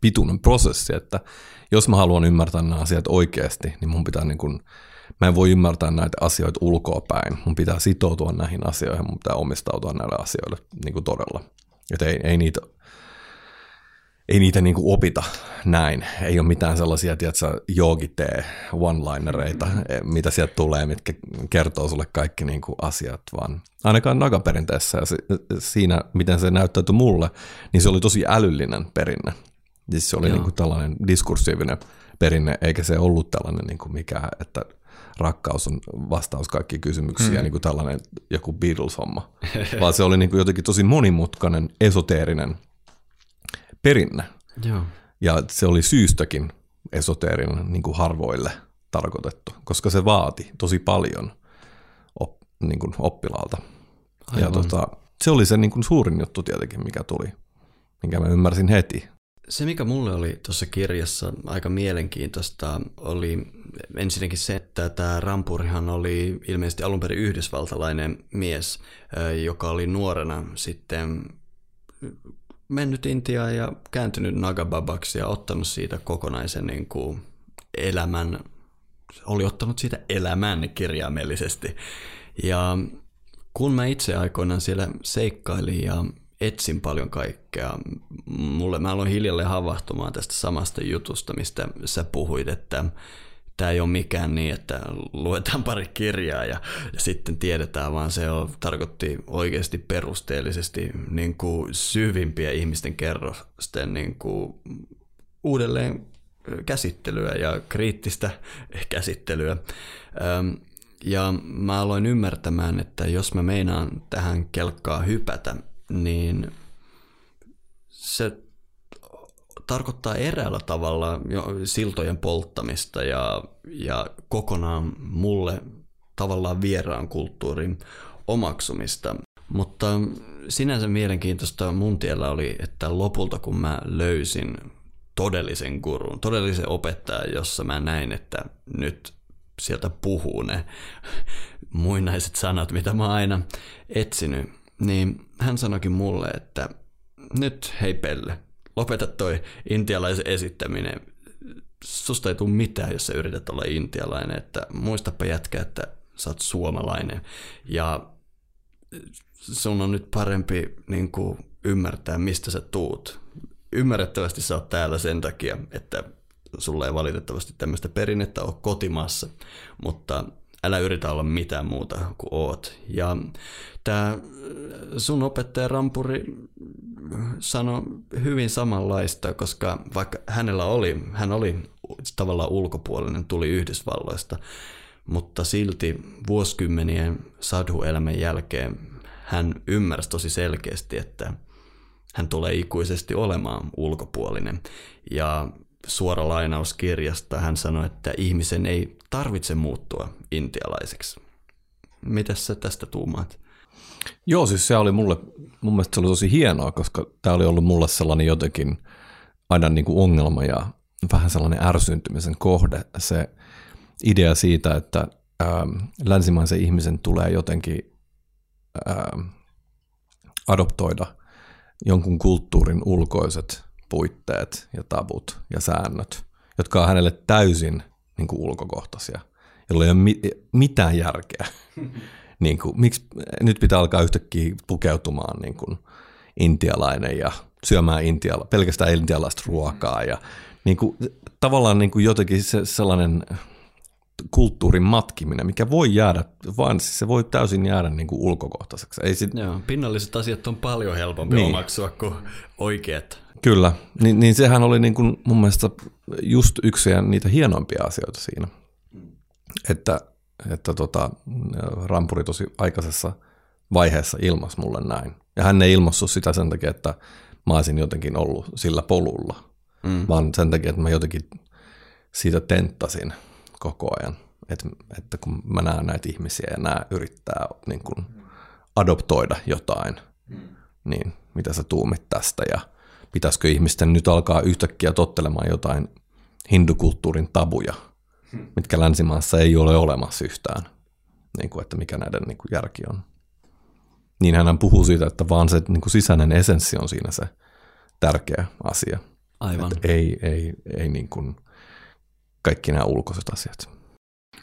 B: pituinen prosessi, että jos mä haluan ymmärtää nämä asiat oikeasti, niin mun pitää niin kuin, mä en voi ymmärtää näitä asioita ulkoa päin. Mun pitää sitoutua näihin asioihin, mun pitää omistautua näille asioille niin kuin todella. Että ei, ei niitä, ei niitä niin kuin opita näin. Ei ole mitään sellaisia, tiedätkö, joogitee one-linereita, mitä sieltä tulee, mitkä kertoo sulle kaikki niin kuin asiat, vaan ainakaan nagaperinteessä ja siinä, miten se näyttäytyi mulle, niin se oli tosi älyllinen perinne. Siis se oli niin kuin tällainen diskursiivinen perinne, eikä se ollut tällainen niin kuin mikä, että rakkaus on vastaus kaikkiin kysymyksiin hmm. ja niin kuin tällainen joku Beatles-homma, vaan se oli niin kuin jotenkin tosi monimutkainen, esoteerinen perinne.
C: Joo.
B: Ja se oli syystäkin esoteerinen niin kuin harvoille tarkoitettu, koska se vaati tosi paljon op, niin kuin oppilaalta. Aivan. Ja tota, se oli se niin kuin suurin juttu tietenkin, mikä tuli, minkä mä ymmärsin heti.
C: Se, mikä mulle oli tuossa kirjassa aika mielenkiintoista, oli ensinnäkin se, että tämä Rampurihan oli ilmeisesti alun perin yhdysvaltalainen mies, joka oli nuorena sitten mennyt Intiaan ja kääntynyt Nagababaksi ja ottanut siitä kokonaisen niin kuin elämän, oli ottanut siitä elämän kirjaimellisesti. Ja kun mä itse aikoinaan siellä seikkailin ja etsin paljon kaikkea. Mulle, mä aloin hiljalleen havahtumaan tästä samasta jutusta, mistä sä puhuit, että tämä ei ole mikään niin, että luetaan pari kirjaa ja, ja sitten tiedetään, vaan se on, tarkoitti oikeasti perusteellisesti niin kuin syvimpiä ihmisten kerrosten niin kuin uudelleen käsittelyä ja kriittistä käsittelyä. Ja mä aloin ymmärtämään, että jos mä meinaan tähän kelkkaa hypätä, niin se tarkoittaa eräällä tavalla siltojen polttamista ja, ja kokonaan mulle tavallaan vieraan kulttuurin omaksumista. Mutta sinänsä mielenkiintoista mun tiellä oli, että lopulta kun mä löysin todellisen gurun, todellisen opettajan, jossa mä näin, että nyt sieltä puhuu ne muinaiset sanat, mitä mä aina etsinyt, niin hän sanoikin mulle, että nyt hei Pelle, lopeta toi intialaisen esittäminen. Susta ei tule mitään, jos sä yrität olla intialainen, että muistapa jätkä, että sä oot suomalainen. Ja sun on nyt parempi niin kuin, ymmärtää, mistä sä tuut. Ymmärrettävästi sä oot täällä sen takia, että sulla ei valitettavasti tämmöistä perinnettä ole kotimaassa, mutta älä yritä olla mitään muuta kuin oot. Ja tämä sun opettaja Rampuri sanoi hyvin samanlaista, koska vaikka hänellä oli, hän oli tavallaan ulkopuolinen, tuli Yhdysvalloista, mutta silti vuosikymmenien sadhuelämän jälkeen hän ymmärsi tosi selkeästi, että hän tulee ikuisesti olemaan ulkopuolinen. Ja suora lainaus kirjasta hän sanoi, että ihmisen ei tarvitse muuttua intialaiseksi. Mitäs sä tästä tuumaat?
B: Joo, siis se oli mulle, mun mielestä se oli tosi hienoa, koska tämä oli ollut mulle sellainen jotenkin aina niin kuin ongelma ja vähän sellainen ärsyntymisen kohde. Se idea siitä, että ähm, länsimaisen ihmisen tulee jotenkin ähm, adoptoida jonkun kulttuurin ulkoiset puitteet ja tabut ja säännöt, jotka on hänelle täysin niin kuin ulkokohtaisia, jolla ei ole mi- mitään järkeä. niin kuin, miksi nyt pitää alkaa yhtäkkiä pukeutumaan niin kuin intialainen ja syömään intiala, pelkästään intialaista ruokaa ja niin kuin, tavallaan niin kuin jotenkin se, sellainen kulttuurin matkiminen, mikä voi jäädä, vaan siis se voi täysin jäädä niin kuin ulkokohtaiseksi. Ei sit...
C: Joo, pinnalliset asiat on paljon helpompi niin. omaksua kuin oikeat.
B: Kyllä, niin, niin sehän oli niin kuin mun mielestä just yksi niitä hienoimpia asioita siinä, että, että tota, Rampuri tosi aikaisessa vaiheessa ilmas mulle näin. Ja hän ei ilmassut sitä sen takia, että mä olisin jotenkin ollut sillä polulla, mm. vaan sen takia, että mä jotenkin siitä tenttasin koko ajan. Että, että kun mä näen näitä ihmisiä ja nämä yrittää niin kuin adoptoida jotain, mm. niin mitä sä tuumit tästä ja pitäisikö ihmisten nyt alkaa yhtäkkiä tottelemaan jotain hindukulttuurin tabuja, mitkä länsimaassa ei ole olemassa yhtään, niin kuin, että mikä näiden niin kuin järki on. Niin hän puhuu siitä, että vaan se niin kuin sisäinen esenssi on siinä se tärkeä asia.
C: Aivan.
B: Että ei, ei, ei niin kuin kaikki nämä ulkoiset asiat.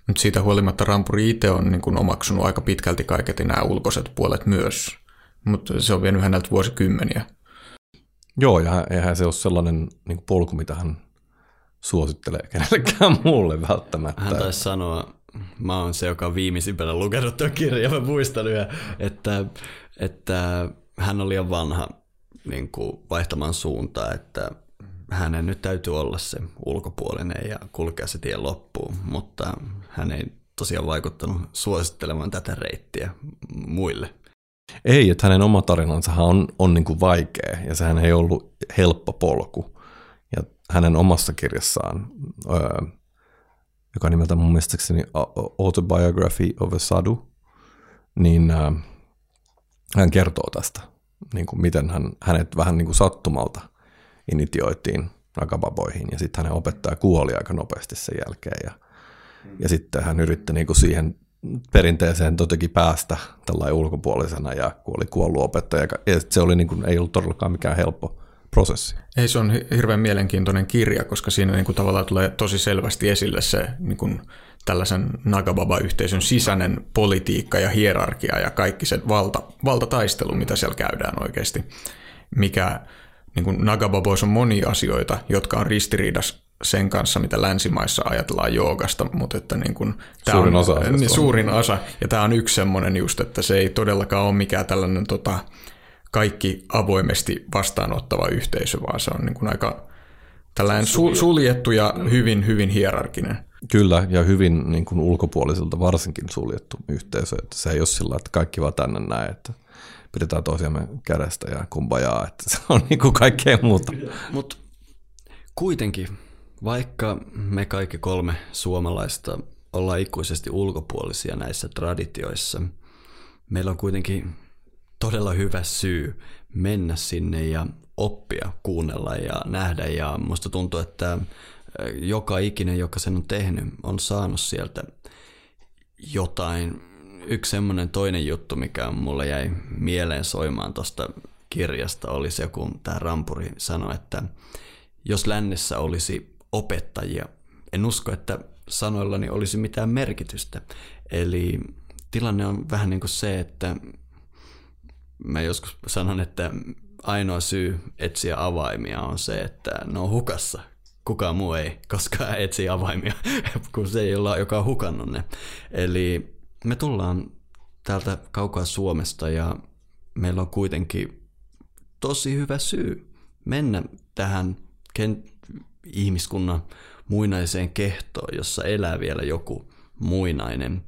D: Nyt siitä huolimatta Rampuri itse on niin kuin omaksunut aika pitkälti kaiketi nämä ulkoiset puolet myös, mutta se on vienyt häneltä vuosikymmeniä.
B: Joo, ja eihän se ole sellainen niin kuin polku, mitä hän suosittelee kenellekään muulle välttämättä.
C: Hän taisi sanoa, mä oon se, joka on viimeisimpänä lukenut tuon kirjan, mä muistan yhä, että, että hän on liian vanha niin kuin vaihtamaan suuntaa, että hänen nyt täytyy olla se ulkopuolinen ja kulkea se tien loppuun, mutta hän ei tosiaan vaikuttanut suosittelemaan tätä reittiä muille.
B: Ei, että hänen oma tarinansa on, on niin kuin vaikea ja sehän ei ollut helppo polku. Ja hänen omassa kirjassaan, öö, joka nimeltä mun mielestäni Autobiography of a Sadhu, niin öö, hän kertoo tästä, niin kuin miten hän, hänet vähän niin kuin sattumalta initioitiin rakababoihin ja sitten hänen opettaja kuoli aika nopeasti sen jälkeen ja, ja sitten hän yritti niin kuin siihen perinteeseen totenkin päästä tällä ulkopuolisena ja kuoli kuollut opettaja. Ja se oli niin kuin, ei ollut todellakaan mikään helppo prosessi.
D: Ei, se on hirveän mielenkiintoinen kirja, koska siinä niin kuin tavallaan tulee tosi selvästi esille se niin kuin tällaisen Nagababa-yhteisön sisäinen politiikka ja hierarkia ja kaikki se valta, valtataistelu, mitä siellä käydään oikeasti. Mikä niin kuin Nagababoissa on monia asioita, jotka on ristiriidassa sen kanssa, mitä länsimaissa ajatellaan joogasta, mutta että niin kuin,
B: tämä suurin,
D: on,
B: osa
D: niin, suurin osa. Ja tämä on yksi semmoinen just, että se ei todellakaan ole mikään tällainen tota, kaikki avoimesti vastaanottava yhteisö, vaan se on niin kuin aika tällainen su- suljettu ja hyvin, hyvin hierarkinen.
B: Kyllä, ja hyvin niin kuin ulkopuoliselta varsinkin suljettu yhteisö. Että se ei ole sillä, että kaikki vaan tänne näin, että pidetään toisiamme kädestä ja kumbajaa, että se on niin kuin kaikkea muuta.
C: Mutta kuitenkin vaikka me kaikki kolme suomalaista ollaan ikuisesti ulkopuolisia näissä traditioissa, meillä on kuitenkin todella hyvä syy mennä sinne ja oppia, kuunnella ja nähdä. Ja musta tuntuu, että joka ikinen, joka sen on tehnyt, on saanut sieltä jotain. Yksi semmoinen toinen juttu, mikä mulle jäi mieleen soimaan tuosta kirjasta, oli se, kun tämä Rampuri sanoi, että jos lännessä olisi opettajia. En usko, että sanoillani olisi mitään merkitystä. Eli tilanne on vähän niin kuin se, että mä joskus sanon, että ainoa syy etsiä avaimia on se, että ne on hukassa. Kukaan muu ei koskaan etsi avaimia, kun se ei ole, joka on hukannut ne. Eli me tullaan täältä kaukaa Suomesta ja meillä on kuitenkin tosi hyvä syy mennä tähän ihmiskunnan muinaiseen kehtoon, jossa elää vielä joku muinainen.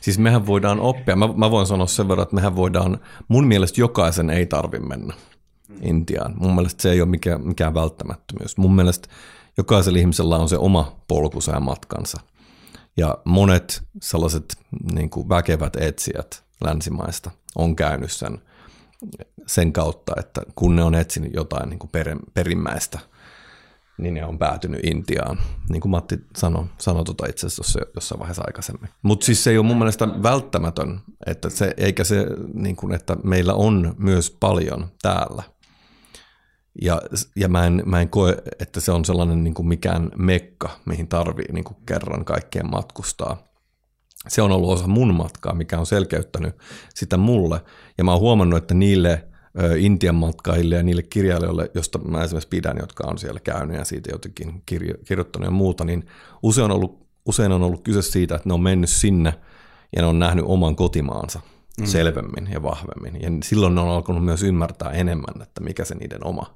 B: Siis mehän voidaan oppia, mä, mä voin sanoa sen verran, että mehän voidaan, mun mielestä jokaisen ei tarvi mennä Intiaan. Mun mielestä se ei ole mikään, mikään välttämättömyys. Mun mielestä jokaisella ihmisellä on se oma polkunsa ja matkansa. Ja monet sellaiset niin kuin väkevät etsijät länsimaista on käynyt sen, sen kautta, että kun ne on etsinyt jotain niin kuin perimmäistä – niin ne on päätynyt Intiaan, niin kuin Matti sanoi, sanoi tuota itse asiassa jossain vaiheessa aikaisemmin. Mutta siis se ei ole mun mielestä välttämätön, että se, eikä se, niin kuin, että meillä on myös paljon täällä Ja, ja mä, en, mä en koe, että se on sellainen niin kuin mikään mekka, mihin tarvii niin kuin kerran kaikkeen matkustaa. Se on ollut osa mun matkaa, mikä on selkeyttänyt sitä mulle. Ja mä oon huomannut, että niille Intian matkaille ja niille kirjailijoille, josta mä esimerkiksi pidän, jotka on siellä käynyt ja siitä jotenkin kirjo- kirjoittanut ja muuta, niin usein on, ollut, usein on ollut kyse siitä, että ne on mennyt sinne ja ne on nähnyt oman kotimaansa mm. selvemmin ja vahvemmin. Ja silloin ne on alkanut myös ymmärtää enemmän, että mikä se niiden oma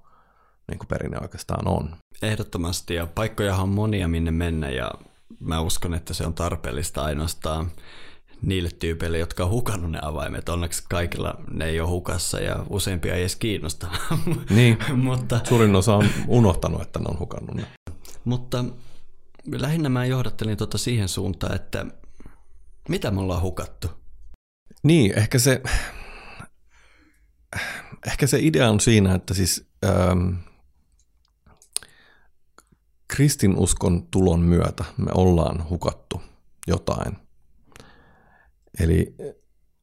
B: niin kuin perinne oikeastaan on.
C: Ehdottomasti, ja paikkojahan on monia minne mennä, ja mä uskon, että se on tarpeellista ainoastaan niille tyypeille, jotka on hukannut ne avaimet. Onneksi kaikilla ne ei ole hukassa ja useimpia ei edes kiinnosta.
B: Niin, Mutta, suurin osa on unohtanut, että ne on hukannut ne.
C: Mutta lähinnä mä johdattelin tuota siihen suuntaan, että mitä me ollaan hukattu?
B: Niin, ehkä se, ehkä se idea on siinä, että siis ähm, kristinuskon tulon myötä me ollaan hukattu jotain. Eli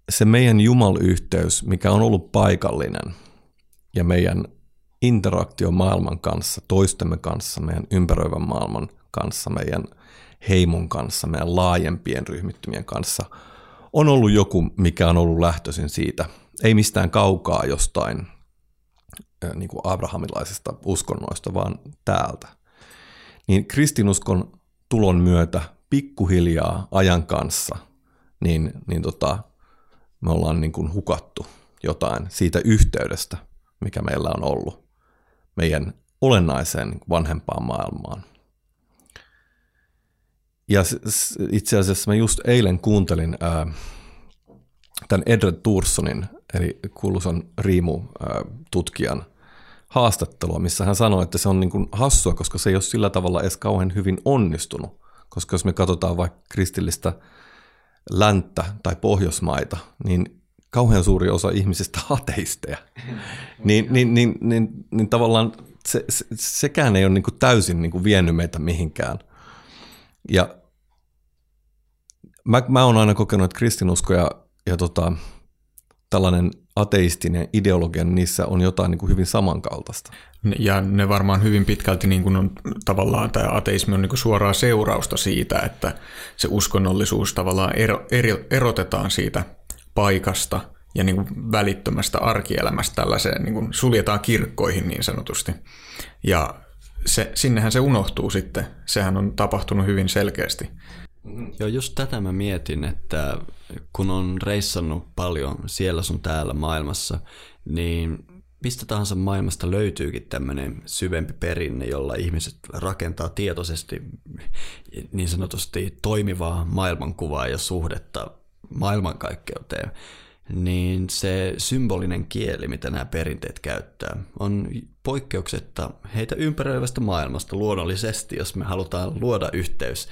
B: se meidän jumalyhteys, mikä on ollut paikallinen ja meidän interaktio maailman kanssa, toistemme kanssa, meidän ympäröivän maailman kanssa, meidän heimon kanssa, meidän laajempien ryhmittymien kanssa, on ollut joku, mikä on ollut lähtöisin siitä, ei mistään kaukaa jostain niin kuin abrahamilaisesta uskonnoista, vaan täältä. Niin kristinuskon tulon myötä pikkuhiljaa ajan kanssa, niin, niin tota, me ollaan niin kuin hukattu jotain siitä yhteydestä, mikä meillä on ollut meidän olennaiseen vanhempaan maailmaan. Ja itse asiassa mä just eilen kuuntelin ää, tämän Edred Turssonin, eli kuuluisan riimu-tutkijan haastattelua, missä hän sanoi, että se on niin kuin hassua, koska se ei ole sillä tavalla edes kauhean hyvin onnistunut. Koska jos me katsotaan vaikka kristillistä länttä tai pohjoismaita, niin kauhean suuri osa ihmisistä ateisteja. niin, niin, niin, niin, niin tavallaan se, se, sekään ei ole niin kuin täysin niin kuin vienyt meitä mihinkään. Ja mä, mä oon aina kokenut, että kristinusko ja, ja tota, tällainen ateistinen ideologia, niin niissä on jotain niin kuin hyvin samankaltaista.
D: Ja ne varmaan hyvin pitkälti niin kuin on tavallaan, tämä ateismi on niin kuin suoraa seurausta siitä, että se uskonnollisuus tavallaan ero, ero, erotetaan siitä paikasta ja niin kuin välittömästä arkielämästä tällaiseen, niin kuin suljetaan kirkkoihin niin sanotusti. Ja se, sinnehän se unohtuu sitten. Sehän on tapahtunut hyvin selkeästi.
C: Joo, just tätä mä mietin, että kun on reissannut paljon siellä sun täällä maailmassa, niin mistä tahansa maailmasta löytyykin tämmöinen syvempi perinne, jolla ihmiset rakentaa tietoisesti niin sanotusti toimivaa maailmankuvaa ja suhdetta maailmankaikkeuteen niin se symbolinen kieli, mitä nämä perinteet käyttää, on poikkeuksetta heitä ympäröivästä maailmasta luonnollisesti, jos me halutaan luoda yhteys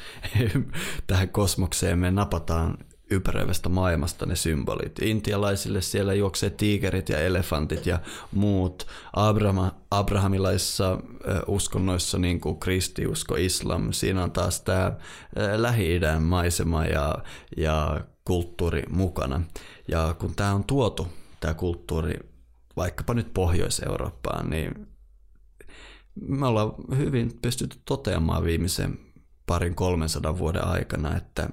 C: tähän kosmokseen, me napataan ympäröivästä maailmasta ne symbolit. Intialaisille siellä juoksee tiikerit ja elefantit ja muut. Abraham, abrahamilaisissa uskonnoissa, niin kuin kristiusko, islam, siinä on taas tämä Lähi-idän maisema ja, ja kulttuuri mukana. Ja kun tämä on tuotu, tämä kulttuuri, vaikkapa nyt Pohjois-Eurooppaan, niin me ollaan hyvin pystytty toteamaan viimeisen parin 300 vuoden aikana, että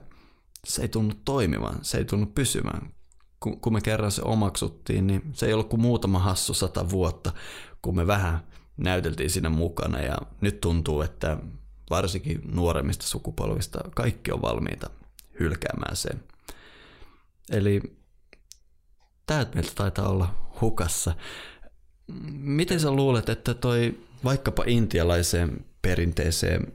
C: se ei tunnu toimivan, se ei tunnu pysyvän. Kun me kerran se omaksuttiin, niin se ei ollut kuin muutama hassu sata vuotta, kun me vähän näyteltiin siinä mukana ja nyt tuntuu, että varsinkin nuoremmista sukupolvista kaikki on valmiita hylkäämään sen. Eli tämä meiltä taitaa olla hukassa. Miten sä luulet, että toi vaikkapa intialaiseen perinteeseen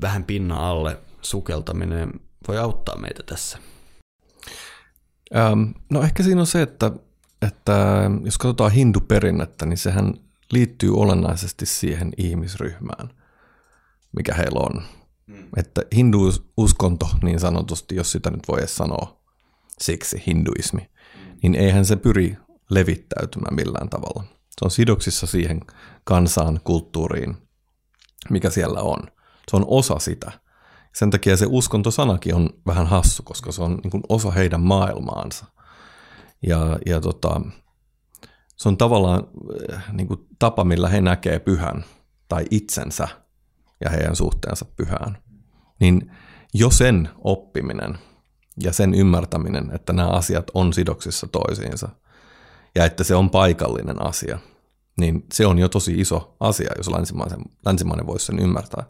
C: vähän pinnan alle sukeltaminen voi auttaa meitä tässä?
B: Ähm, no ehkä siinä on se, että, että jos katsotaan hinduperinnettä, niin sehän liittyy olennaisesti siihen ihmisryhmään, mikä heillä on. Hmm. Että hindu-uskonto niin sanotusti, jos sitä nyt voi edes sanoa siksi hinduismi, niin eihän se pyri levittäytymään millään tavalla. Se on sidoksissa siihen kansaan, kulttuuriin, mikä siellä on. Se on osa sitä. Sen takia se uskontosanakin on vähän hassu, koska se on niin osa heidän maailmaansa. Ja, ja tota, se on tavallaan äh, niin kuin tapa, millä he näkee pyhän tai itsensä ja heidän suhteensa pyhään. Niin jo sen oppiminen ja sen ymmärtäminen, että nämä asiat on sidoksissa toisiinsa ja että se on paikallinen asia, niin se on jo tosi iso asia, jos länsimainen, länsimainen voisi sen ymmärtää.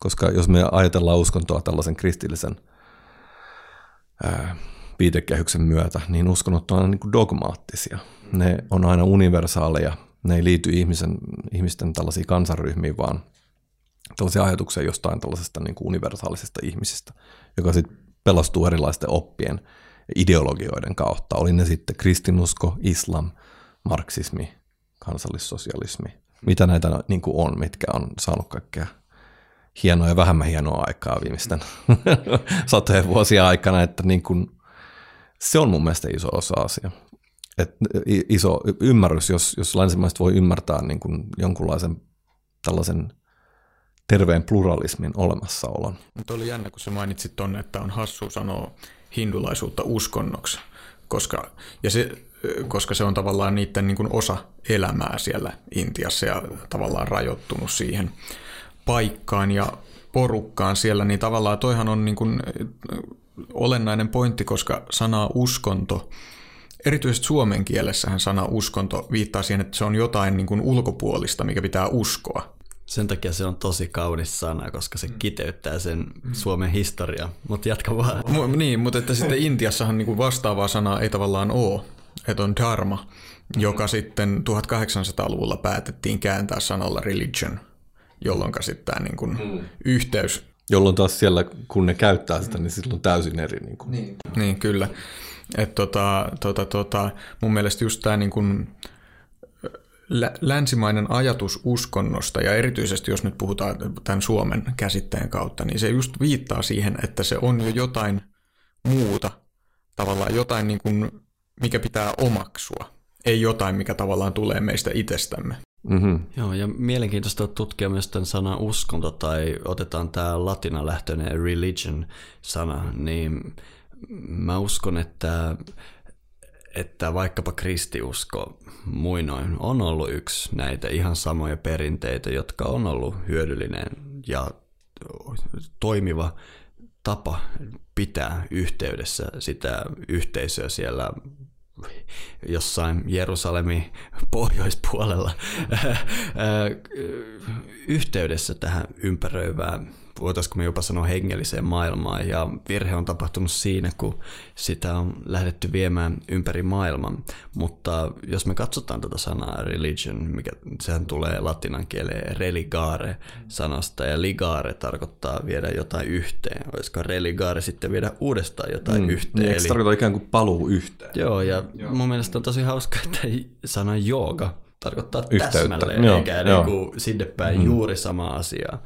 B: Koska jos me ajatellaan uskontoa tällaisen kristillisen ää, viitekehyksen myötä, niin uskonnot on aina niin kuin dogmaattisia. Ne on aina universaaleja, ne ei liity ihmisen, ihmisten tällaisiin kansanryhmiin, vaan tällaisia ajatuksia jostain tällaisesta niin kuin universaalisesta ihmisestä, joka sitten pelastuu erilaisten oppien ideologioiden kautta. Oli ne sitten kristinusko, islam, marksismi, kansallissosialismi, mitä näitä niin kuin on, mitkä on saanut kaikkea hienoa ja vähemmän hienoa aikaa viimeisten satojen vuosien aikana, että niin kuin, se on mun mielestä iso osa asia. Et iso ymmärrys, jos, jos länsimaiset voi ymmärtää niin kuin jonkunlaisen tällaisen terveen pluralismin olemassaolon.
D: Mutta oli jännä, kun sä mainitsit tonne, että on hassu sanoa hindulaisuutta uskonnoksi, koska, ja se, koska se on tavallaan niiden niin kuin osa elämää siellä Intiassa ja tavallaan rajoittunut siihen paikkaan ja porukkaan siellä, niin tavallaan toihan on niin kuin olennainen pointti, koska sana uskonto, erityisesti suomen kielessähän sana uskonto viittaa siihen, että se on jotain niin kuin ulkopuolista, mikä pitää uskoa.
C: Sen takia se on tosi kaunis sana, koska se kiteyttää sen Suomen historiaa. Mutta jatka vaan.
D: M- niin, mutta että sitten Intiassahan niin kuin vastaavaa sanaa ei tavallaan ole. Että on dharma, joka sitten 1800-luvulla päätettiin kääntää sanalla religion, jolloin sitten tämä niin kuin mm. yhteys
B: Jolloin taas siellä, kun ne käyttää sitä, niin silloin on täysin eri. Niin, kuin.
D: niin. niin kyllä. Et tota, tota, tota, mun mielestä just tämä niin kuin länsimainen ajatus uskonnosta, ja erityisesti jos nyt puhutaan tämän Suomen käsitteen kautta, niin se just viittaa siihen, että se on jo jotain muuta, tavallaan jotain, niin kuin, mikä pitää omaksua, ei jotain, mikä tavallaan tulee meistä itsestämme.
C: Mm-hmm. Joo, ja mielenkiintoista tutkia myös tämän sanan uskonto, tai otetaan tämä latinalähtöinen religion-sana, niin mä uskon, että että vaikkapa kristiusko muinoin on ollut yksi näitä ihan samoja perinteitä, jotka on ollut hyödyllinen ja toimiva tapa pitää yhteydessä sitä yhteisöä siellä jossain Jerusalemin pohjoispuolella yhteydessä tähän ympäröivään voitaisiko me jopa sanoa hengelliseen maailmaan. Ja virhe on tapahtunut siinä, kun sitä on lähdetty viemään ympäri maailman. Mutta jos me katsotaan tätä sanaa religion, mikä sehän tulee latinan kieleen religare sanasta, ja ligare tarkoittaa viedä jotain yhteen. Olisiko religare sitten viedä uudestaan jotain mm, yhteen?
B: Niin, Eli... tarkoittaa ikään kuin paluu yhteen?
C: Joo, ja Joo. mun mielestä on tosi hauska, että sana jooga tarkoittaa Yhteyttä. täsmälleen, joo, eikä joo. Niin kuin sinne päin mm. juuri sama asia.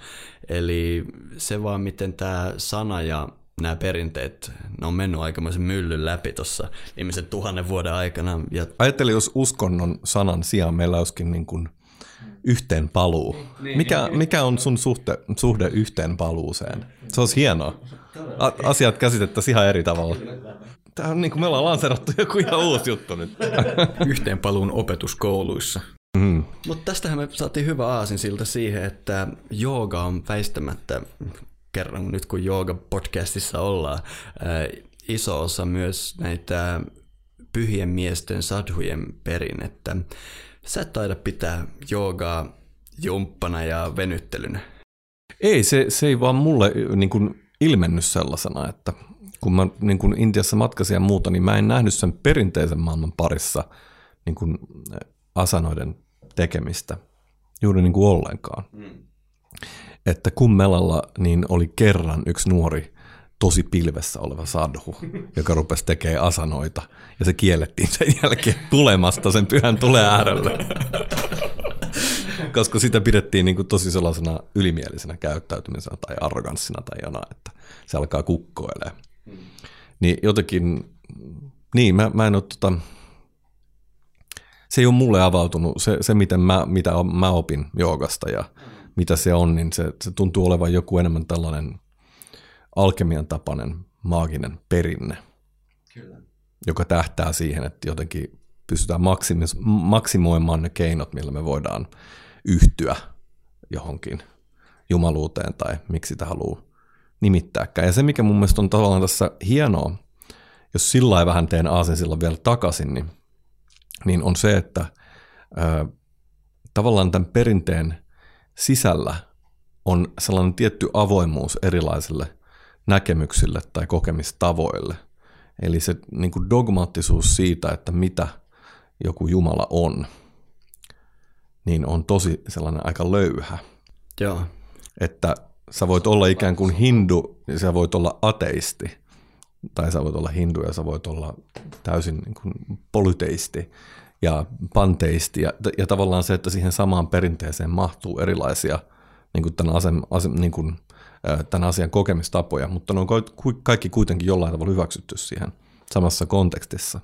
C: Eli se vaan, miten tämä sana ja nämä perinteet, ne on mennyt aikamoisen myllyn läpi tuossa viimeisen tuhannen vuoden aikana. Ja...
B: Ajattelin, jos uskonnon sanan sijaan meillä olisikin niin kuin yhteen paluu. Niin, mikä, niin, mikä on sun suhte, suhde yhteen paluuseen? Se olisi hienoa. A- asiat käsitettäisiin ihan eri tavalla. Tämä on niin kuin me ollaan lanserattu joku ihan uusi juttu nyt.
D: Yhteenpaluun opetuskouluissa.
C: Mm. Mutta tästähän me saatiin hyvä aasin siltä siihen, että jooga on väistämättä, kerran nyt kun jooga-podcastissa ollaan, äh, iso osa myös näitä pyhien miesten sadhujen perinnettä. Sä et taida pitää joogaa jumppana ja venyttelynä.
B: Ei, se, se ei vaan mulle niin kuin ilmennyt sellaisena, että kun mä niin kuin Intiassa matkasin ja muuta, niin mä en nähnyt sen perinteisen maailman parissa niin kuin asanoiden tekemistä juuri niin kuin ollenkaan. Mm. Että kummelalla niin oli kerran yksi nuori tosi pilvessä oleva sadhu, joka rupesi tekemään asanoita, ja se kiellettiin sen jälkeen tulemasta sen pyhän tulee äärelle. Koska sitä pidettiin niin kuin tosi sellaisena ylimielisenä käyttäytymisenä tai arroganssina tai jonain, että se alkaa kukkoilemaan. Mm. Niin jotenkin, niin mä, mä en ole tota, se ei ole mulle avautunut. Se, se miten mä, mitä mä opin joogasta ja mitä se on, niin se, se tuntuu olevan joku enemmän tällainen alkemian tapainen maaginen perinne, Kyllä. joka tähtää siihen, että jotenkin pystytään maksimis- maksimoimaan ne keinot, millä me voidaan yhtyä johonkin jumaluuteen tai miksi sitä haluaa nimittääkään. Ja se, mikä mun mielestä on tavallaan tässä hienoa, jos sillä vähän teen aasinsillan vielä takaisin, niin, niin on se, että ö, tavallaan tämän perinteen sisällä on sellainen tietty avoimuus erilaisille näkemyksille tai kokemistavoille. Eli se niin kuin dogmaattisuus siitä, että mitä joku Jumala on, niin on tosi sellainen aika löyhä.
C: Joo.
B: Että sä voit olla ikään kuin hindu, ja sä voit olla ateisti, tai sä voit olla hindu ja sä voit olla täysin niin kuin polyteisti ja panteisti. Ja, ja tavallaan se, että siihen samaan perinteeseen mahtuu erilaisia niin kuin tämän, asem, asem, niin kuin, tämän asian kokemistapoja, mutta ne on kaikki kuitenkin jollain tavalla hyväksytty siihen samassa kontekstissa.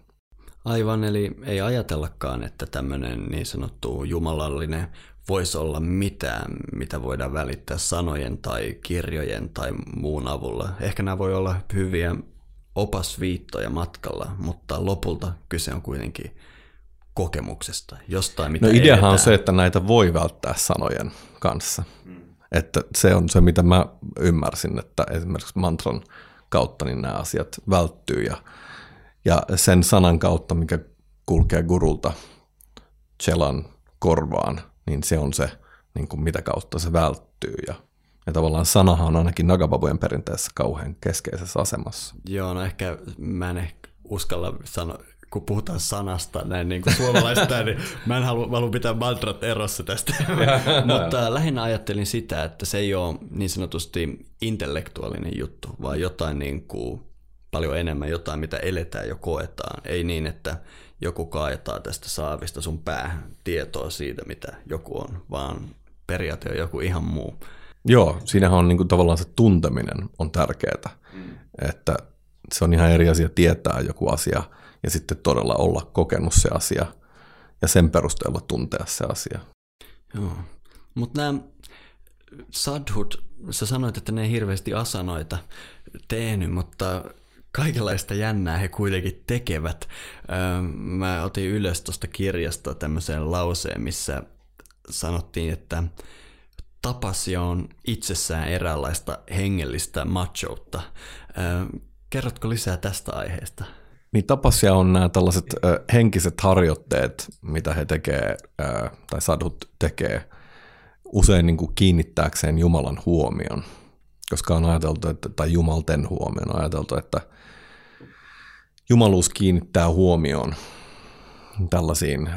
C: Aivan, eli ei ajatellakaan, että tämmöinen niin sanottu jumalallinen voisi olla mitään, mitä voidaan välittää sanojen tai kirjojen tai muun avulla. Ehkä nämä voi olla hyviä opasviittoja matkalla, mutta lopulta kyse on kuitenkin kokemuksesta, jostain mitä
B: No ideahan edetään. on se, että näitä voi välttää sanojen kanssa. Mm. Että se on se, mitä mä ymmärsin, että esimerkiksi mantran kautta niin nämä asiat välttyy ja, ja sen sanan kautta, mikä kulkee gurulta chelan korvaan, niin se on se, niin kuin mitä kautta se välttyy ja ja tavallaan sanahan on ainakin Nagababujen perinteessä kauhean keskeisessä asemassa.
C: Joo, no ehkä mä en ehkä uskalla sanoa, kun puhutaan sanasta näin niin kuin suomalaista, niin mä en halua, mä haluan pitää mantrat erossa tästä. Mutta lähinnä ajattelin sitä, että se ei ole niin sanotusti intellektuaalinen juttu, vaan jotain niin kuin paljon enemmän jotain, mitä eletään ja koetaan. Ei niin, että joku kaajetaan tästä saavista sun päähän tietoa siitä, mitä joku on, vaan periaate on joku ihan muu.
B: Joo, siinähän on niin kuin tavallaan se tunteminen on tärkeää, mm. että se on ihan eri asia tietää joku asia ja sitten todella olla kokenut se asia ja sen perusteella tuntea se asia.
C: Joo, mutta nämä sadhut, sä sanoit, että ne ei hirveästi asanoita tehnyt, mutta kaikenlaista jännää he kuitenkin tekevät. Mä otin ylös tuosta kirjasta tämmöisen lauseen, missä sanottiin, että tapasi on itsessään eräänlaista hengellistä machoutta. Kerrotko lisää tästä aiheesta?
B: Niin tapasia on nämä tällaiset henkiset harjoitteet, mitä he tekee, tai sadut tekee, usein niin kuin kiinnittääkseen Jumalan huomion. Koska on ajateltu, että, tai Jumalten huomion on ajateltu, että Jumaluus kiinnittää huomioon tällaisiin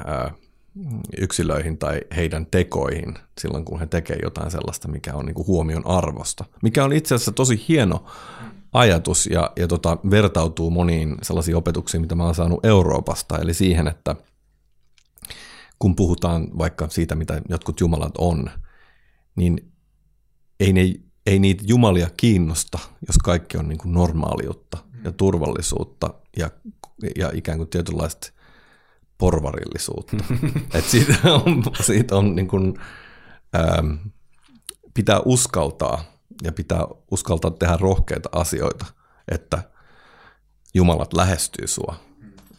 B: yksilöihin tai heidän tekoihin silloin, kun he tekevät jotain sellaista, mikä on niin huomion arvosta. Mikä on itse asiassa tosi hieno ajatus ja, ja tota, vertautuu moniin sellaisiin opetuksiin, mitä mä oon saanut Euroopasta, eli siihen, että kun puhutaan vaikka siitä, mitä jotkut jumalat on, niin ei, ne, ei niitä jumalia kiinnosta, jos kaikki on niin kuin normaaliutta ja turvallisuutta ja, ja ikään kuin tietynlaista porvarillisuutta. Et siitä on, siitä on niin kuin, ähm, pitää uskaltaa ja pitää uskaltaa tehdä rohkeita asioita, että Jumalat lähestyy sua.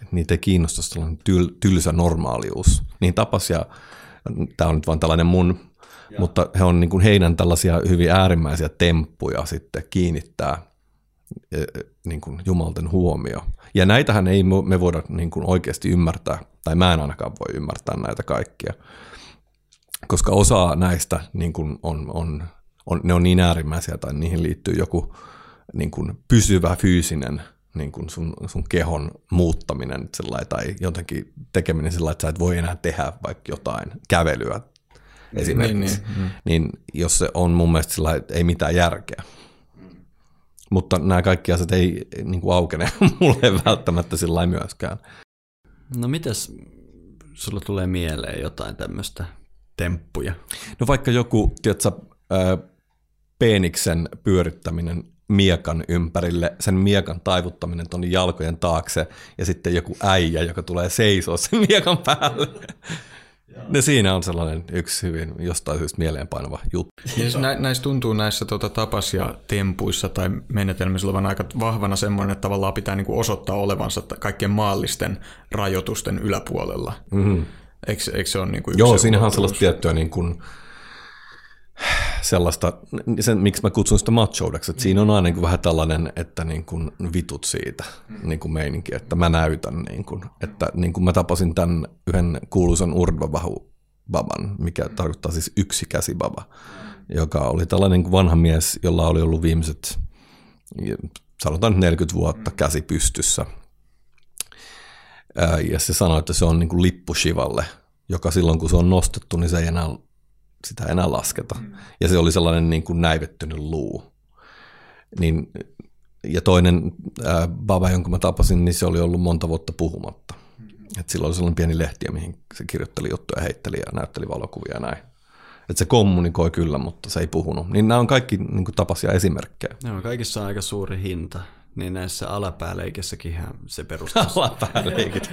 B: Et niitä ei kiinnosta sellainen tyl, tylsä normaalius. Niin tapas ja tämä on nyt vain tällainen mun, ja. mutta he on niin kuin heidän tällaisia hyvin äärimmäisiä temppuja sitten kiinnittää niin kuin Jumalten huomio. Ja näitähän ei me voida niin kuin oikeasti ymmärtää, tai mä en ainakaan voi ymmärtää näitä kaikkia, koska osa näistä niin kuin on, on on, ne on niin äärimmäisiä tai niihin liittyy joku niin kuin pysyvä fyysinen niin kuin sun, sun kehon muuttaminen sillä tai jotenkin tekeminen sillä että sä et voi enää tehdä vaikka jotain kävelyä esimerkiksi, niin, niin, niin. niin jos se on mun mielestä sillä että ei mitään järkeä. Mutta nämä kaikki asiat ei niin kuin aukene mulle välttämättä sillä myöskään.
C: No mitäs sulla tulee mieleen jotain tämmöistä temppuja?
B: No vaikka joku, tiedätkö, peeniksen pyörittäminen miekan ympärille, sen miekan taivuttaminen tuonne jalkojen taakse ja sitten joku äijä, joka tulee seisoo sen miekan päälle. Ne siinä on sellainen yksi hyvin jostain syystä mieleenpainava juttu.
D: Siis nä, näissä tuntuu näissä tota, tapas- ja tempuissa tai menetelmissä olevan aika vahvana semmoinen, että tavallaan pitää niinku osoittaa olevansa kaikkien maallisten rajoitusten yläpuolella. Mm-hmm. Eikö, eikö se ole niinku yksi
B: Joo, siinähän on sellaista tiettyä niin kuin, sellaista, sen, miksi mä kutsun sitä machoudeksi, että siinä on aina niin vähän tällainen, että niin kuin vitut siitä niin kuin meininki, että mä näytän, niin kuin, että niin kuin mä tapasin tämän yhden kuuluisan urdvabahu baban, mikä tarkoittaa siis yksi käsibaba, joka oli tällainen niin vanha mies, jolla oli ollut viimeiset, sanotaan 40 vuotta käsi pystyssä. Ja se sanoi, että se on niin kuin lippu Shivalle, joka silloin kun se on nostettu, niin se ei enää sitä ei enää lasketa. Mm. Ja se oli sellainen niin kuin näivettynyt luu. Niin, ja toinen ää, baba, jonka mä tapasin, niin se oli ollut monta vuotta puhumatta. Mm. Et sillä oli sellainen pieni lehtiä, mihin se kirjoitteli juttuja, heitteli ja näytteli valokuvia ja näin. Et se kommunikoi kyllä, mutta se ei puhunut. Niin nämä on kaikki niin kuin tapaisia esimerkkejä.
C: Kaikissa on aika suuri hinta. Niin näissä alapääleikissäkin se perustuu.
B: Alapääleikit.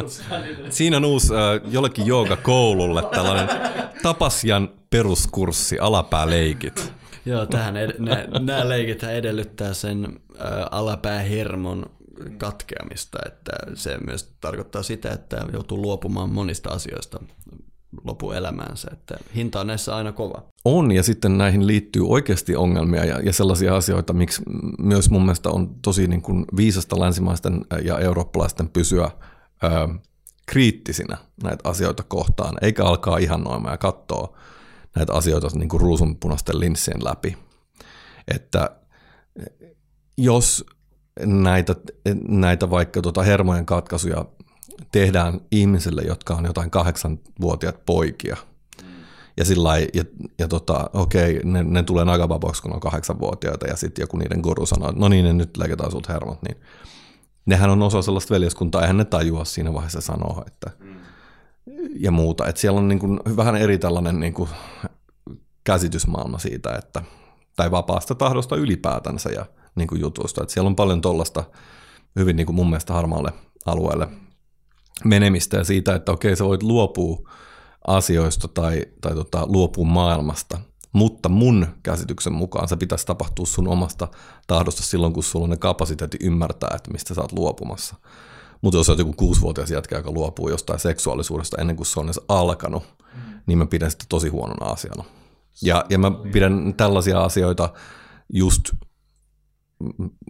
B: Siinä on uusi äh, jollekin koululle tällainen tapasian peruskurssi, alapääleikit.
C: Joo, tähän ed- nämä leikit edellyttää sen äh, alapäähermon katkeamista, että se myös tarkoittaa sitä, että joutuu luopumaan monista asioista lopuelämäänsä, että hinta on näissä aina kova.
B: On, ja sitten näihin liittyy oikeasti ongelmia ja, ja sellaisia asioita, miksi myös mun mielestä on tosi niin kuin viisasta länsimaisten ja eurooppalaisten pysyä ö, kriittisinä näitä asioita kohtaan, eikä alkaa ihannoimaan ja katsoa näitä asioita niin kuin ruusunpunaisten linssien läpi. Että jos näitä, näitä vaikka tuota hermojen katkaisuja tehdään ihmisille, jotka on jotain kahdeksanvuotiaat poikia. Ja sillä ja, ja tota, okei, ne, ne tulee nagababoksi, kun on kahdeksanvuotiaita, ja sitten joku niiden guru sanoo, no niin, nyt leikataan sut hermot, niin nehän on osa sellaista veljeskuntaa, eihän ne tajua siinä vaiheessa sanoa, että ja muuta. Että siellä on niin kuin vähän eri tällainen niin kuin käsitysmaailma siitä, että, tai vapaasta tahdosta ylipäätänsä ja niin kuin jutusta. Että siellä on paljon tuollaista hyvin niin kuin mun mielestä harmaalle alueelle menemistä ja siitä, että okei, sä voit luopua asioista tai, tai tota, luopua maailmasta, mutta mun käsityksen mukaan se pitäisi tapahtua sun omasta tahdosta silloin, kun sulla on ne kapasiteetti ymmärtää, että mistä sä oot luopumassa. Mutta jos olet joku kuusivuotias jätkä, joka luopuu jostain seksuaalisuudesta ennen kuin se on edes alkanut, mm. niin mä pidän sitä tosi huonona asiana. Ja, ja mä pidän tällaisia asioita just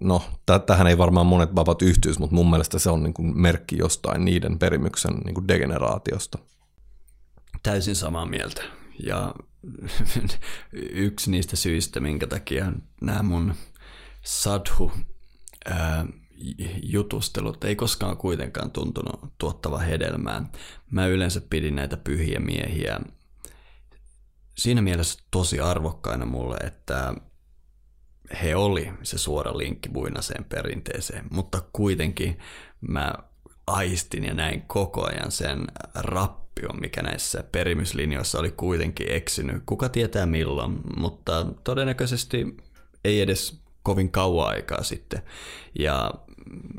B: no, tähän ei varmaan monet babat yhtyisi, mutta mun mielestä se on niin kuin merkki jostain niiden perimyksen niin kuin degeneraatiosta.
C: Täysin samaa mieltä. Ja yksi niistä syistä, minkä takia nämä mun sadhu jutustelut ei koskaan kuitenkaan tuntunut tuottava hedelmää. Mä yleensä pidin näitä pyhiä miehiä siinä mielessä tosi arvokkaina mulle, että he oli se suora linkki buinaseen perinteeseen, mutta kuitenkin mä aistin ja näin koko ajan sen rappion, mikä näissä perimyslinjoissa oli kuitenkin eksynyt. Kuka tietää milloin, mutta todennäköisesti ei edes kovin kauan aikaa sitten. Ja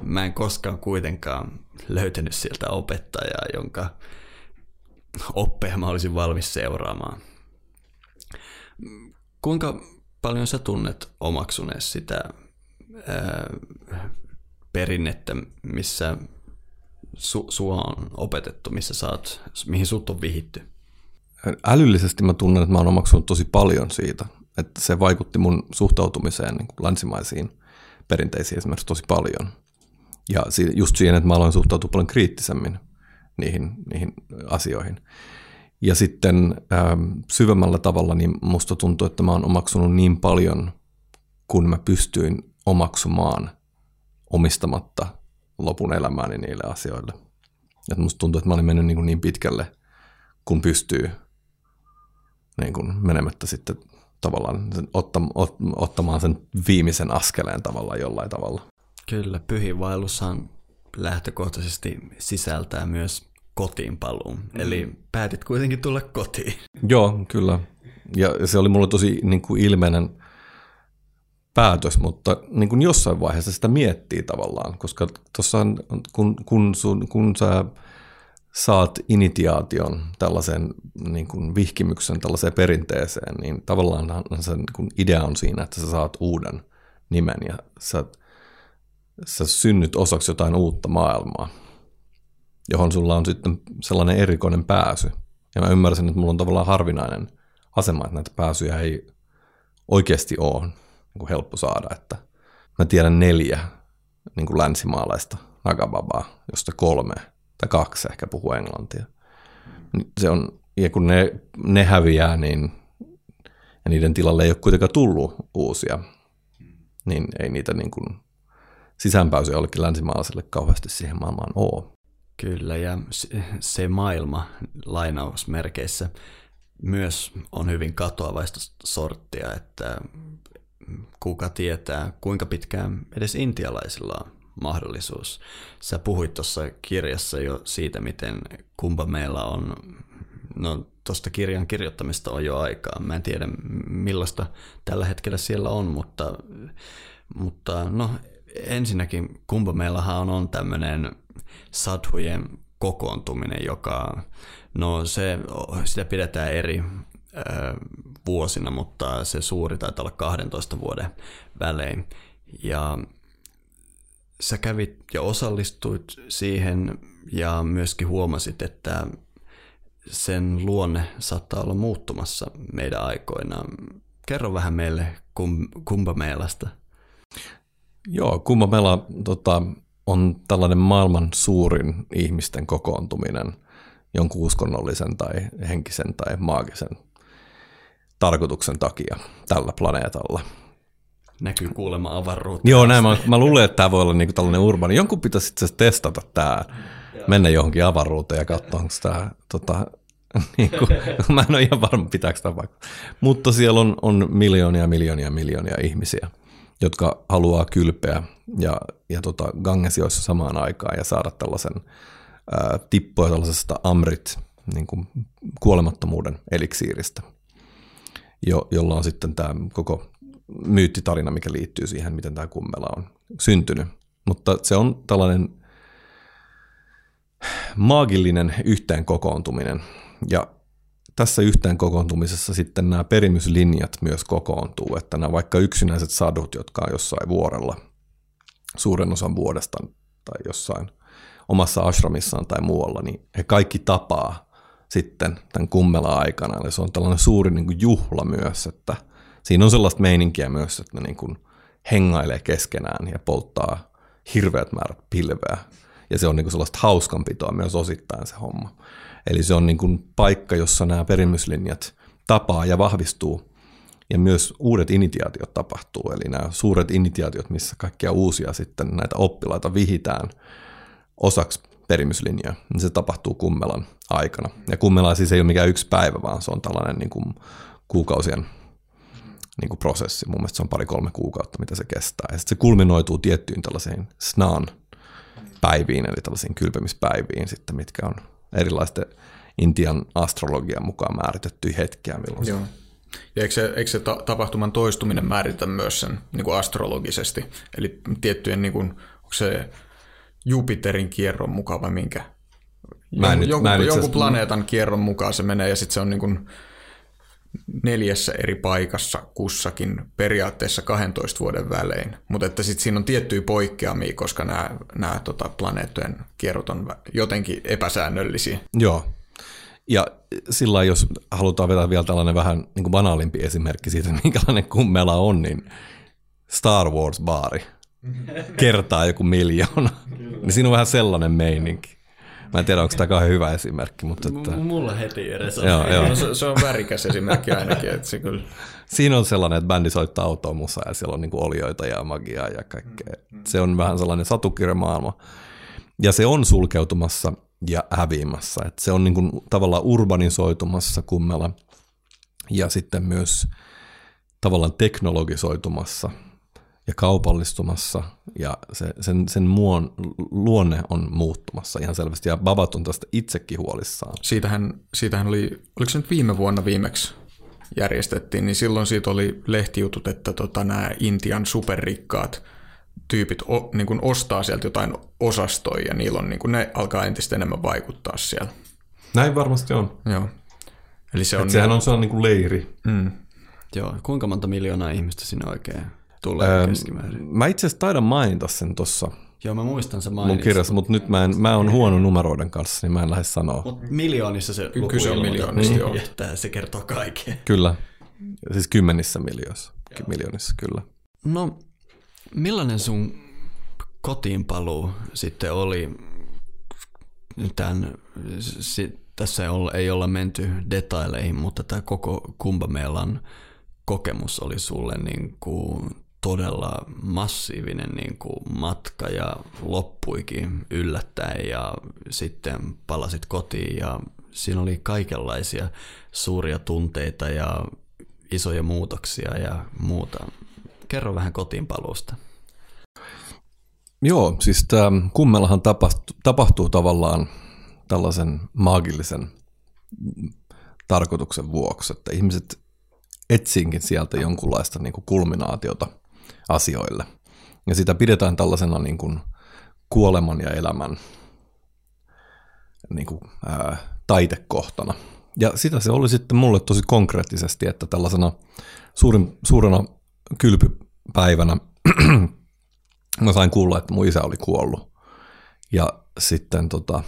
C: mä en koskaan kuitenkaan löytänyt sieltä opettajaa, jonka oppeja mä olisin valmis seuraamaan. Kuinka paljon sä tunnet omaksunees sitä ää, perinnettä, missä su, sua on opetettu, missä saat, mihin sut on vihitty?
B: Älyllisesti mä tunnen, että mä oon omaksunut tosi paljon siitä. Että se vaikutti mun suhtautumiseen niin kuin länsimaisiin perinteisiin esimerkiksi tosi paljon. Ja just siihen, että mä aloin suhtautua paljon kriittisemmin niihin, niihin asioihin. Ja sitten ähm, syvemmällä tavalla niin musta tuntuu, että mä oon omaksunut niin paljon, kun mä pystyin omaksumaan omistamatta lopun elämääni niille asioille. Et musta tuntuu, että mä olin mennyt niin, niin pitkälle, kun pystyy niin kuin menemättä sitten tavallaan otta, ot, ottamaan sen viimeisen askeleen tavallaan jollain tavalla.
C: Kyllä, pyhiinvaellushan lähtökohtaisesti sisältää myös kotiin paluun. Mm. Eli päätit kuitenkin tulla kotiin.
B: Joo, kyllä. Ja se oli mulle tosi niin kuin ilmeinen päätös, mutta niin kuin jossain vaiheessa sitä miettii tavallaan, koska tuossa kun, kun, sun, kun sä saat initiaation tällaisen niin kuin vihkimyksen tällaiseen perinteeseen, niin tavallaan se niin kuin idea on siinä, että sä saat uuden nimen ja sä, sä synnyt osaksi jotain uutta maailmaa, johon sulla on sitten sellainen erikoinen pääsy. Ja mä ymmärsin, että mulla on tavallaan harvinainen asema, että näitä pääsyjä ei oikeasti ole niin kuin helppo saada. Että mä tiedän neljä niin kuin länsimaalaista nagababaa, josta kolme tai kaksi ehkä puhuu englantia. Se on, ja kun ne, ne häviää, niin ja niiden tilalle ei ole kuitenkaan tullut uusia, niin ei niitä niin kuin sisäänpääsyä jollekin länsimaalaiselle kauheasti siihen maailmaan ole.
C: Kyllä, ja se maailma lainausmerkeissä myös on hyvin katoavaista sorttia, että kuka tietää, kuinka pitkään edes intialaisilla on mahdollisuus. Sä puhuit tuossa kirjassa jo siitä, miten kumpa meillä on, no tuosta kirjan kirjoittamista on jo aikaa. Mä en tiedä millaista tällä hetkellä siellä on, mutta, mutta no ensinnäkin kumpa meillähän on, on tämmöinen sadhujen kokoontuminen, joka, no se, sitä pidetään eri vuosina, mutta se suuri taitaa olla 12 vuoden välein. Ja sä kävit ja osallistuit siihen ja myöskin huomasit, että sen luonne saattaa olla muuttumassa meidän aikoina. Kerro vähän meille kum, Kumpameelasta.
B: Joo, Kumpameela tota, on tällainen maailman suurin ihmisten kokoontuminen jonkun uskonnollisen tai henkisen tai maagisen tarkoituksen takia tällä planeetalla.
C: Näkyy kuulemma avaruutta.
B: Joo, näin. Mä, mä luulen, että tämä voi olla niinku tällainen urbani. Jonkun pitäisi itse testata tämä, mennä johonkin avaruuteen ja katsoa, onko tämä tota, niin kuin, mä en ole ihan varma, pitääkö tämä vaikka. Mutta siellä on, on miljoonia, miljoonia, miljoonia ihmisiä, jotka haluaa kylpeä ja, ja tota, gangesioissa samaan aikaan ja saada tällaisen ää, tippoja tällaisesta amrit, niin kuin kuolemattomuuden eliksiiristä, jo, jolla on sitten tämä koko myyttitarina, mikä liittyy siihen, miten tämä kummela on syntynyt. Mutta se on tällainen maagillinen yhteen kokoontuminen. Ja tässä yhteen kokoontumisessa sitten nämä perimyslinjat myös kokoontuu, että nämä vaikka yksinäiset sadut, jotka on jossain vuorella suuren osan vuodesta tai jossain omassa ashramissaan tai muualla, niin he kaikki tapaa sitten tämän kummela aikana. Eli se on tällainen suuri niin kuin juhla myös, että – siinä on sellaista meininkiä myös, että ne niin kuin hengailee keskenään ja polttaa hirveät määrät pilveä. Ja se on niin kuin sellaista hauskanpitoa myös osittain se homma. Eli se on niin kuin paikka, jossa nämä perimyslinjat tapaa ja vahvistuu. Ja myös uudet initiaatiot tapahtuu, eli nämä suuret initiaatiot, missä kaikkia uusia sitten näitä oppilaita vihitään osaksi perimyslinjaa, niin se tapahtuu kummelan aikana. Ja kummela siis ei ole mikään yksi päivä, vaan se on tällainen niin kuin kuukausien niin kuin prosessi. Mun mielestä se on pari-kolme kuukautta, mitä se kestää. Ja sitten se kulminoituu tiettyyn tällaisiin snaan päiviin, eli tällaisiin kylpemispäiviin sitten, mitkä on erilaisten Intian astrologian mukaan määritettyjä hetkiä, milloin Joo.
D: Ja eikö se, eikö se ta- tapahtuman toistuminen määritä myös sen niin kuin astrologisesti? Eli tiettyjen, niin kuin, onko se Jupiterin kierron mukaan vai minkä? Mä en nyt, jonkun, mä en jonkun planeetan kierron mukaan se menee ja sitten se on niin kuin neljässä eri paikassa kussakin periaatteessa 12 vuoden välein. Mutta että sitten siinä on tiettyjä poikkeamia, koska nämä, nämä tota, planeettojen kierrot on jotenkin epäsäännöllisiä.
B: Joo. Ja sillä jos halutaan vetää vielä tällainen vähän niin kuin banaalimpi esimerkki siitä, minkälainen kummela on, niin Star Wars-baari kertaa joku miljoona. niin siinä on vähän sellainen meininki. Mä en tiedä, onko tämä kauhean hyvä esimerkki. Mutta että...
C: Mulla heti edes
D: on. Joo, joo. Se, se, on värikäs esimerkki ainakin. Että se kyllä...
B: Siinä on sellainen, että bändi soittaa autoa musa ja siellä on niinku olioita ja magiaa ja kaikkea. Se on vähän sellainen satukirjamaailma. Ja se on sulkeutumassa ja häviämässä. Että se on niinku tavallaan urbanisoitumassa kummella ja sitten myös tavallaan teknologisoitumassa – ja kaupallistumassa ja se, sen, sen muon, luonne on muuttumassa ihan selvästi ja Babat on tästä itsekin huolissaan.
D: Siitähän, siitähän oli, oliko se nyt viime vuonna viimeksi järjestettiin, niin silloin siitä oli lehtijutut, että tota, nämä Intian superrikkaat tyypit o, niin kuin ostaa sieltä jotain osastoja ja niillä on, niin kuin, ne alkaa entistä enemmän vaikuttaa siellä.
B: Näin varmasti on.
D: Joo. Eli se on,
B: sehän on sellainen niin kuin leiri.
D: mm,
C: Joo, kuinka monta miljoonaa ihmistä sinne oikein tulee
B: Öö,
C: keskimäärin?
B: Mä itse asiassa taidan mainita sen tuossa
C: Joo, mä muistan se
B: mun
C: mainitsit.
B: kirjassa, mutta nyt mä, en, mä oon huono numeroiden kanssa, niin mä en lähde sanoa.
C: Mutta miljoonissa se luku
D: kyse on miljoonista, joo.
C: Että se kertoo kaiken.
B: Kyllä. Siis kymmenissä miljoonissa. miljoonissa, kyllä.
C: No, millainen sun kotiinpaluu sitten oli? Tämän, si, tässä ei olla, ei olla menty detaileihin, mutta tämä koko Kumbamelan kokemus oli sulle niin kuin todella massiivinen niin kuin matka ja loppuikin yllättäen ja sitten palasit kotiin ja siinä oli kaikenlaisia suuria tunteita ja isoja muutoksia ja muuta. Kerro vähän kotiinpaluusta.
B: Joo, siis tämä kummellahan tapahtuu, tapahtuu tavallaan tällaisen maagillisen tarkoituksen vuoksi, että ihmiset etsiinkin sieltä jonkunlaista niin kuin kulminaatiota asioille. Ja sitä pidetään tällaisena niin kuin kuoleman ja elämän niin kuin, ää, taitekohtana. Ja sitä se oli sitten mulle tosi konkreettisesti, että tällaisena suurin, suurena kylpypäivänä mä sain kuulla, että mun isä oli kuollut. Ja sitten tota,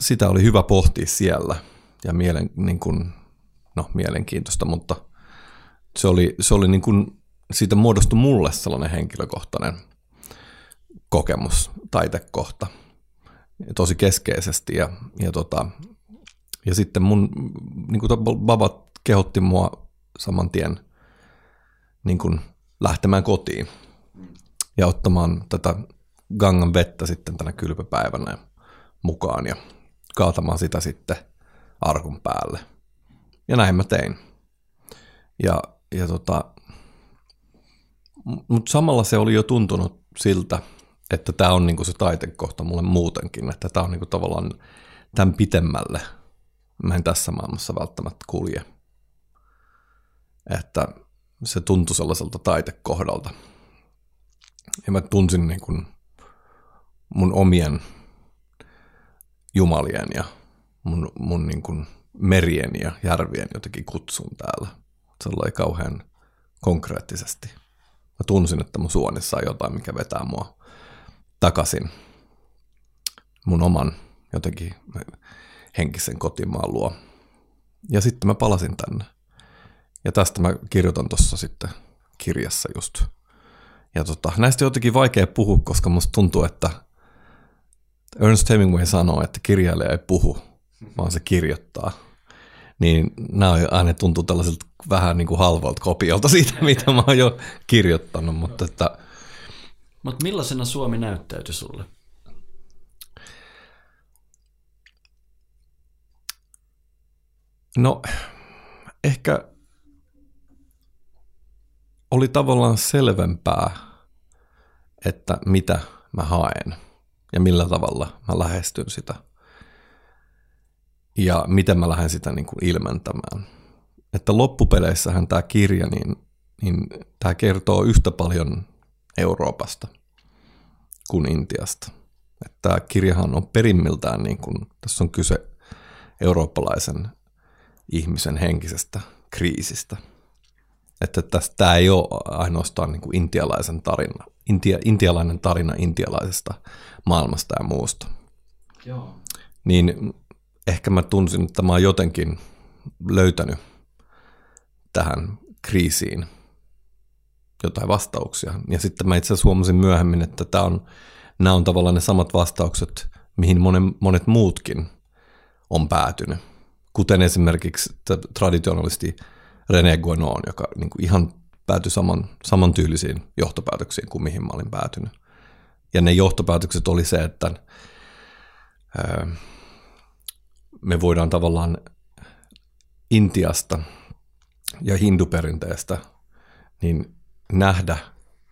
B: sitä oli hyvä pohtia siellä ja mielen, niin kuin, no, mielenkiintoista, mutta se oli, se oli niin kuin, siitä muodostui mulle sellainen henkilökohtainen kokemus, taitekohta tosi keskeisesti ja, ja, tota, ja sitten mun niin kuin babat kehotti mua saman tien niin kuin lähtemään kotiin ja ottamaan tätä gangan vettä sitten tänä kylpypäivänä mukaan ja kaatamaan sitä sitten arkun päälle. Ja näin mä tein. Ja, ja tota, mutta samalla se oli jo tuntunut siltä, että tämä on niinku se taitekohta mulle muutenkin, että tämä on niinku tavallaan tämän pitemmälle. Mä en tässä maailmassa välttämättä kulje. Että se tuntui sellaiselta taitekohdalta. Ja mä tunsin niin kuin mun omien jumalien ja mun, mun niin kuin merien ja järvien jotenkin kutsun täällä. Se oli kauhean konkreettisesti. Mä tunsin, että mun suonissa on jotain, mikä vetää mua takaisin mun oman jotenkin henkisen kotimaan luo. Ja sitten mä palasin tänne. Ja tästä mä kirjoitan tuossa sitten kirjassa just. Ja tota, näistä on jotenkin vaikea puhua, koska musta tuntuu, että Ernest Hemingway sanoo, että kirjailija ei puhu, vaan se kirjoittaa. Niin nämä aina tuntuu tällaiselta vähän niin kuin halvalta kopiolta siitä, mitä mä oon jo kirjoittanut, mutta että
C: Mutta millaisena Suomi näyttäytyi sulle?
B: No, ehkä oli tavallaan selvempää, että mitä mä haen ja millä tavalla mä lähestyn sitä. Ja miten mä lähden sitä niin kuin ilmentämään. Että loppupeleissähän tämä kirja, niin, niin tämä kertoo yhtä paljon Euroopasta kuin Intiasta. Että tämä kirjahan on perimmiltään, niin kuin, tässä on kyse eurooppalaisen ihmisen henkisestä kriisistä. Että tästä, tämä ei ole ainoastaan niin kuin intialaisen tarina, intia, intialainen tarina intialaisesta maailmasta ja muusta.
C: Joo.
B: Niin ehkä mä tunsin, että mä oon jotenkin löytänyt tähän kriisiin jotain vastauksia. Ja sitten mä itse asiassa huomasin myöhemmin, että tämä on, nämä on tavallaan ne samat vastaukset, mihin monen, monet muutkin on päätynyt. Kuten esimerkiksi traditionalisti René Guénon, joka niin kuin ihan päätyi saman, samantyylisiin johtopäätöksiin kuin mihin mä olin päätynyt. Ja ne johtopäätökset oli se, että ää, me voidaan tavallaan Intiasta ja hinduperinteestä niin nähdä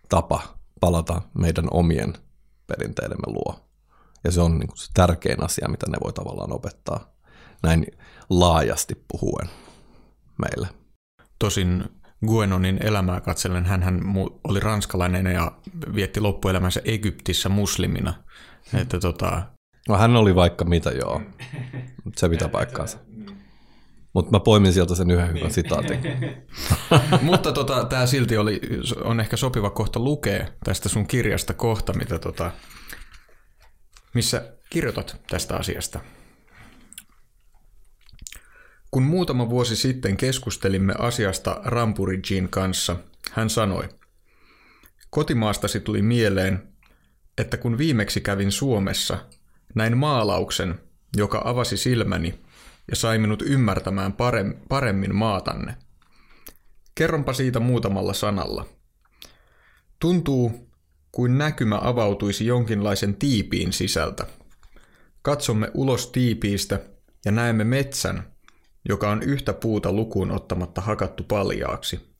B: tapa palata meidän omien perinteidemme luo. Ja se on niin kuin se tärkein asia, mitä ne voi tavallaan opettaa näin laajasti puhuen meille.
D: Tosin Guenonin elämää katsellen. hän oli ranskalainen ja vietti loppuelämänsä Egyptissä muslimina. Että tota...
B: no, hän oli vaikka mitä, joo. Se pitää paikkaansa. Mutta mä poimin sieltä sen yhden hyvän sitaatin.
D: Mutta tota, tämä silti oli, on ehkä sopiva kohta lukea tästä sun kirjasta kohta, mitä tota, missä kirjoitat tästä asiasta. Kun muutama vuosi sitten keskustelimme asiasta Rampurijin kanssa, hän sanoi, kotimaastasi tuli mieleen, että kun viimeksi kävin Suomessa, näin maalauksen, joka avasi silmäni ja sai minut ymmärtämään paremmin maatanne. Kerronpa siitä muutamalla sanalla. Tuntuu, kuin näkymä avautuisi jonkinlaisen tiipiin sisältä. Katsomme ulos tiipiistä ja näemme metsän, joka on yhtä puuta lukuun ottamatta hakattu paljaaksi.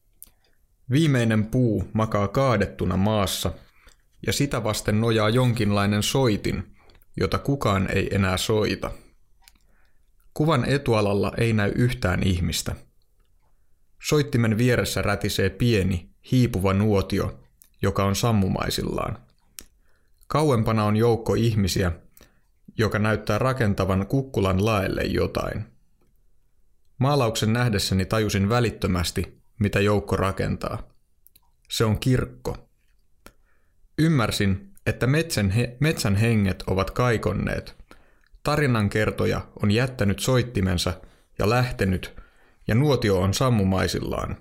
D: Viimeinen puu makaa kaadettuna maassa, ja sitä vasten nojaa jonkinlainen soitin, jota kukaan ei enää soita. Kuvan etualalla ei näy yhtään ihmistä. Soittimen vieressä rätisee pieni, hiipuva nuotio, joka on sammumaisillaan. Kauempana on joukko ihmisiä, joka näyttää rakentavan kukkulan laelle jotain. Maalauksen nähdessäni tajusin välittömästi, mitä joukko rakentaa. Se on kirkko. Ymmärsin, että metsän, he, metsän henget ovat kaikonneet. Tarinankertoja on jättänyt soittimensa ja lähtenyt, ja nuotio on sammumaisillaan.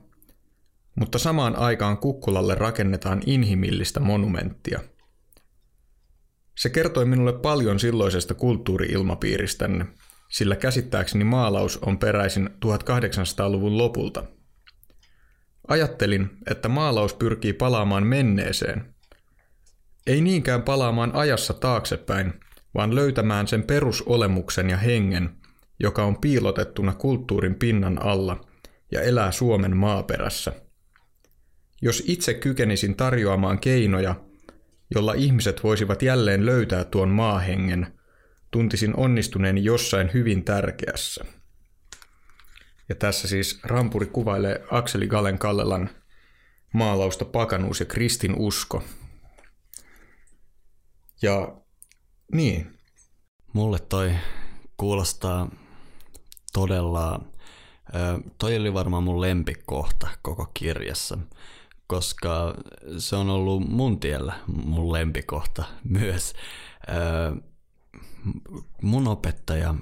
D: Mutta samaan aikaan kukkulalle rakennetaan inhimillistä monumenttia. Se kertoi minulle paljon silloisesta kulttuuriilmapiiristänne, sillä käsittääkseni maalaus on peräisin 1800-luvun lopulta. Ajattelin, että maalaus pyrkii palaamaan menneeseen. Ei niinkään palaamaan ajassa taaksepäin, vaan löytämään sen perusolemuksen ja hengen, joka on piilotettuna kulttuurin pinnan alla ja elää Suomen maaperässä. Jos itse kykenisin tarjoamaan keinoja, jolla ihmiset voisivat jälleen löytää tuon maahengen – tuntisin onnistuneeni jossain hyvin tärkeässä. Ja tässä siis Rampuri kuvailee Akseli Galen Kallelan maalausta Pakanuus ja Kristin usko. Ja niin.
C: Mulle toi kuulostaa todella, toi oli varmaan mun lempikohta koko kirjassa, koska se on ollut mun tiellä mun lempikohta myös mun opettaja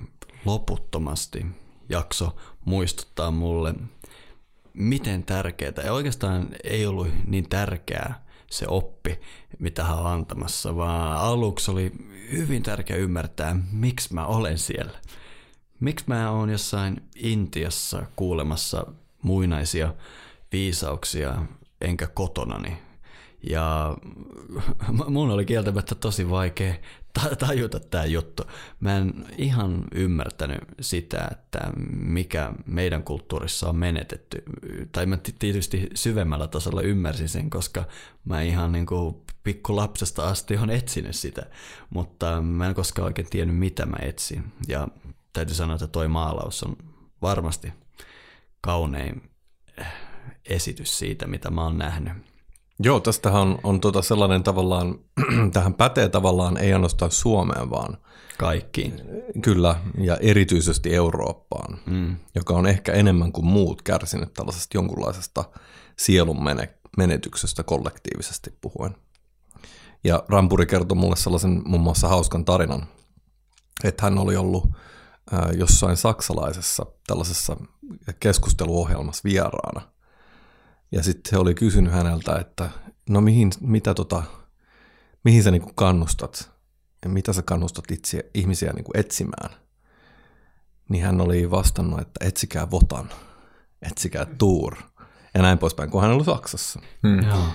C: loputtomasti jakso muistuttaa mulle, miten tärkeää, ja oikeastaan ei ollut niin tärkeää se oppi, mitä hän on antamassa, vaan aluksi oli hyvin tärkeää ymmärtää, miksi mä olen siellä. Miksi mä oon jossain Intiassa kuulemassa muinaisia viisauksia, enkä kotonani. Ja mun oli kieltämättä tosi vaikea tajuta tämä juttu. Mä en ihan ymmärtänyt sitä, että mikä meidän kulttuurissa on menetetty. Tai mä tietysti syvemmällä tasolla ymmärsin sen, koska mä ihan niin kuin pikku lapsesta asti on etsinyt sitä. Mutta mä en koskaan oikein tiennyt, mitä mä etsin. Ja täytyy sanoa, että toi maalaus on varmasti kaunein esitys siitä, mitä mä oon nähnyt.
B: Joo, tästähän on, on tota sellainen tavallaan, tähän pätee tavallaan ei ainoastaan Suomeen, vaan
C: kaikkiin.
B: Kyllä, ja erityisesti Eurooppaan, mm. joka on ehkä enemmän kuin muut kärsinyt tällaisesta jonkunlaisesta sielun menetyksestä kollektiivisesti puhuen. Ja Rampuri kertoi mulle sellaisen muun muassa hauskan tarinan, että hän oli ollut jossain saksalaisessa tällaisessa keskusteluohjelmassa vieraana. Ja sitten he oli kysynyt häneltä, että no mihin, mitä tota, mihin sä niinku kannustat, ja mitä sä kannustat itse, ihmisiä niinku etsimään. Niin hän oli vastannut, että etsikää Votan, etsikää Tuur ja näin poispäin, kun hän oli Saksassa. Hmm.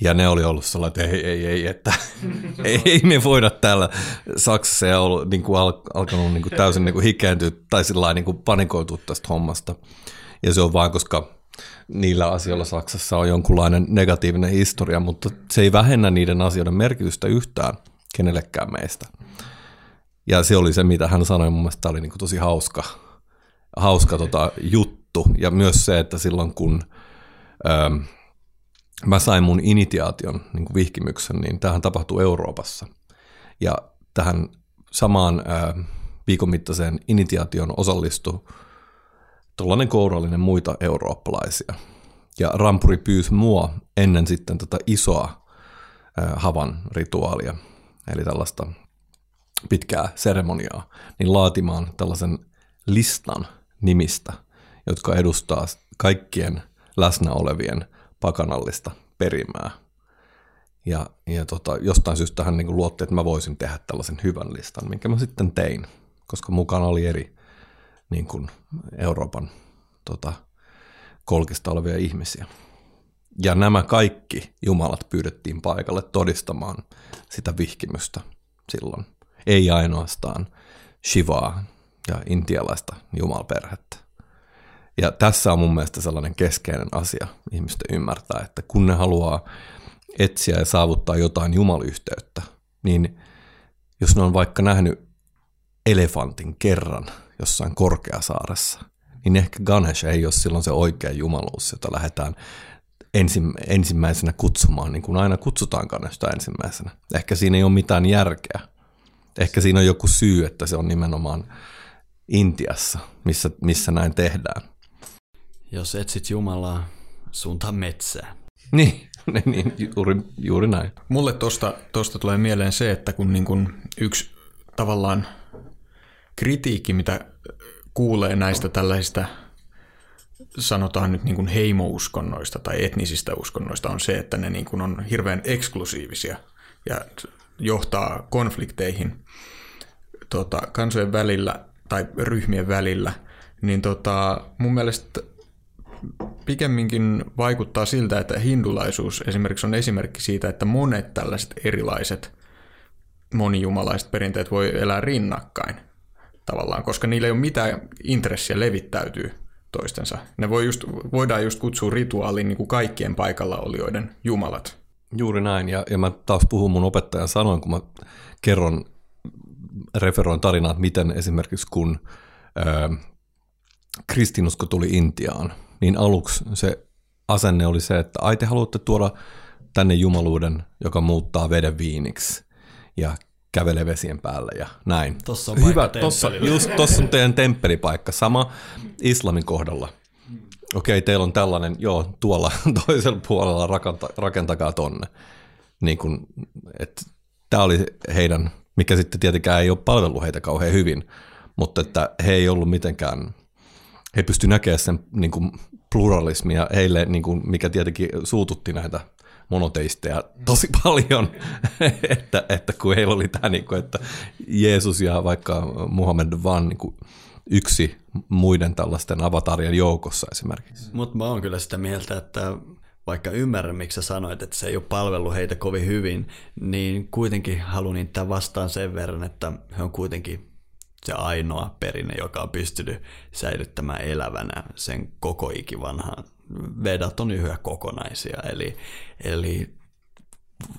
B: Ja ne oli ollut sellainen, että ei, ei, ei, että ei, me voida täällä Saksassa ja ollut niin kuin al, alkanut niin kuin täysin niin kuin hikääntyä tai sillä niin kuin panikoitua tästä hommasta. Ja se on vain, koska niillä asioilla Saksassa on jonkunlainen negatiivinen historia, mutta se ei vähennä niiden asioiden merkitystä yhtään kenellekään meistä. Ja se oli se, mitä hän sanoi, mun mielestä oli niin tosi hauska, hauska tota juttu. Ja myös se, että silloin kun öö, mä sain mun initiaation, niin kuin vihkimyksen, niin tähän tapahtuu Euroopassa. Ja tähän samaan öö, viikon mittaiseen initiaation osallistui tuollainen kourallinen muita eurooppalaisia. Ja Rampuri pyysi mua ennen sitten tätä isoa havan rituaalia, eli tällaista pitkää seremoniaa, niin laatimaan tällaisen listan nimistä, jotka edustaa kaikkien läsnä olevien pakanallista perimää. Ja, ja tota, jostain syystä hän niin luotti, että mä voisin tehdä tällaisen hyvän listan, minkä mä sitten tein, koska mukana oli eri niin kuin Euroopan tota, kolkista olevia ihmisiä. Ja nämä kaikki jumalat pyydettiin paikalle todistamaan sitä vihkimystä silloin. Ei ainoastaan Shivaa ja intialaista jumalperhettä. Ja tässä on mun mielestä sellainen keskeinen asia ihmisten ymmärtää, että kun ne haluaa etsiä ja saavuttaa jotain jumalyhteyttä, niin jos ne on vaikka nähnyt elefantin kerran jossain Korkeasaaressa, niin ehkä Ganesh ei ole silloin se oikea jumaluus, jota lähdetään ensimmäisenä kutsumaan, niin kuin aina kutsutaan Ganeshta ensimmäisenä. Ehkä siinä ei ole mitään järkeä. Ehkä siinä on joku syy, että se on nimenomaan Intiassa, missä, missä näin tehdään.
C: Jos etsit Jumalaa, suunta metsää.
B: Niin, niin juuri, juuri näin.
D: Mulle tosta, tosta tulee mieleen se, että kun, niin kun yksi tavallaan kritiikki, mitä kuulee näistä tällaisista sanotaan nyt niin kuin heimouskonnoista tai etnisistä uskonnoista on se, että ne niin kuin on hirveän eksklusiivisia ja johtaa konflikteihin tota, kansojen välillä tai ryhmien välillä, niin tota, mun mielestä pikemminkin vaikuttaa siltä, että hindulaisuus esimerkiksi on esimerkki siitä, että monet tällaiset erilaiset monijumalaiset perinteet voi elää rinnakkain tavallaan, koska niillä ei ole mitään intressiä levittäytyy toistensa. Ne voi just, voidaan just kutsua rituaaliin niin kuin kaikkien paikalla olijoiden jumalat.
B: Juuri näin, ja, ja mä taas puhun mun opettajan sanoin, kun mä kerron, referoin tarinaa, että miten esimerkiksi kun ö, kristinusko tuli Intiaan, niin aluksi se asenne oli se, että ai te haluatte tuoda tänne jumaluuden, joka muuttaa veden viiniksi ja kävelee vesien päällä ja näin.
C: Tossa on Hyvä,
B: tossa, just tossa on teidän temppelipaikka. Sama islamin kohdalla. Okei, okay, teillä on tällainen, joo, tuolla toisella puolella rakenta, rakentakaa tonne. Niin kun, et, tämä oli heidän, mikä sitten tietenkään ei ole palvellut heitä kauhean hyvin, mutta että he ei ollut mitenkään, he pysty näkemään sen niin kuin pluralismia heille, niin kuin, mikä tietenkin suututti näitä monoteisteja tosi paljon, että, että kun heillä oli tämä, niin kuin, että Jeesus ja vaikka Muhammed vaan niin kuin yksi muiden tällaisten avatarien joukossa esimerkiksi.
C: Mutta mä oon kyllä sitä mieltä, että vaikka ymmärrän, miksi sä sanoit, että se ei ole palvellut heitä kovin hyvin, niin kuitenkin haluan niitä vastaan sen verran, että he on kuitenkin se ainoa perinne, joka on pystynyt säilyttämään elävänä sen koko ikivanhan vedat on yhä kokonaisia. Eli, eli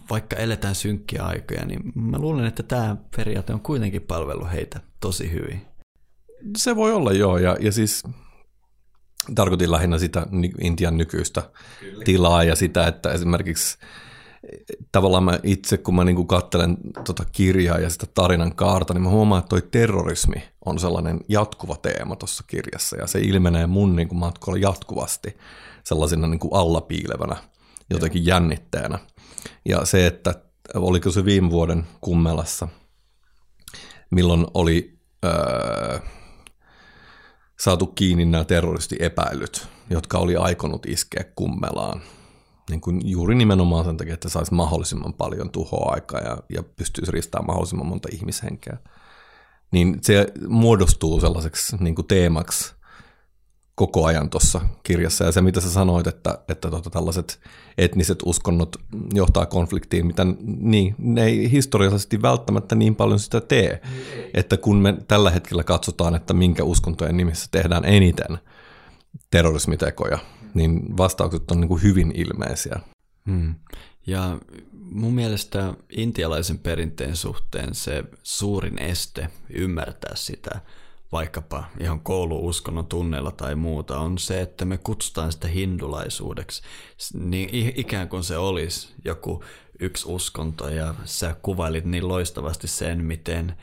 C: vaikka eletään synkkiä aikoja, niin mä luulen, että tämä periaate on kuitenkin palvellut heitä tosi hyvin.
B: Se voi olla joo, ja, ja siis tarkoitin lähinnä sitä Intian nykyistä Kyllä. tilaa ja sitä, että esimerkiksi tavallaan mä itse, kun mä niinku katselen tota kirjaa ja sitä tarinan kaarta, niin mä huomaan, että toi terrorismi on sellainen jatkuva teema tuossa kirjassa. Ja se ilmenee mun niinku matkalla jatkuvasti sellaisena niinku allapiilevänä jotenkin jännitteenä. Ja se, että oliko se viime vuoden kummelassa, milloin oli öö, saatu kiinni nämä terroristiepäilyt, jotka oli aikonut iskeä kummelaan niin kuin juuri nimenomaan sen takia, että saisi mahdollisimman paljon tuhoa aikaa ja, ja pystyisi riistämään mahdollisimman monta ihmishenkeä. Niin se muodostuu sellaiseksi niin kuin teemaksi koko ajan tuossa kirjassa. Ja se, mitä sä sanoit, että, että tota, tällaiset etniset uskonnot johtaa konfliktiin, mitä niin, ne ei historiallisesti välttämättä niin paljon sitä tee. Että kun me tällä hetkellä katsotaan, että minkä uskontojen nimissä tehdään eniten terrorismitekoja, niin vastaukset on niin kuin hyvin ilmeisiä.
C: Hmm. Ja mun mielestä intialaisen perinteen suhteen se suurin este ymmärtää sitä vaikkapa ihan kouluuskonnon tunneilla tai muuta, on se, että me kutsutaan sitä hindulaisuudeksi. Niin ikään kuin se olisi joku yksi uskonto ja sä kuvailit niin loistavasti sen, miten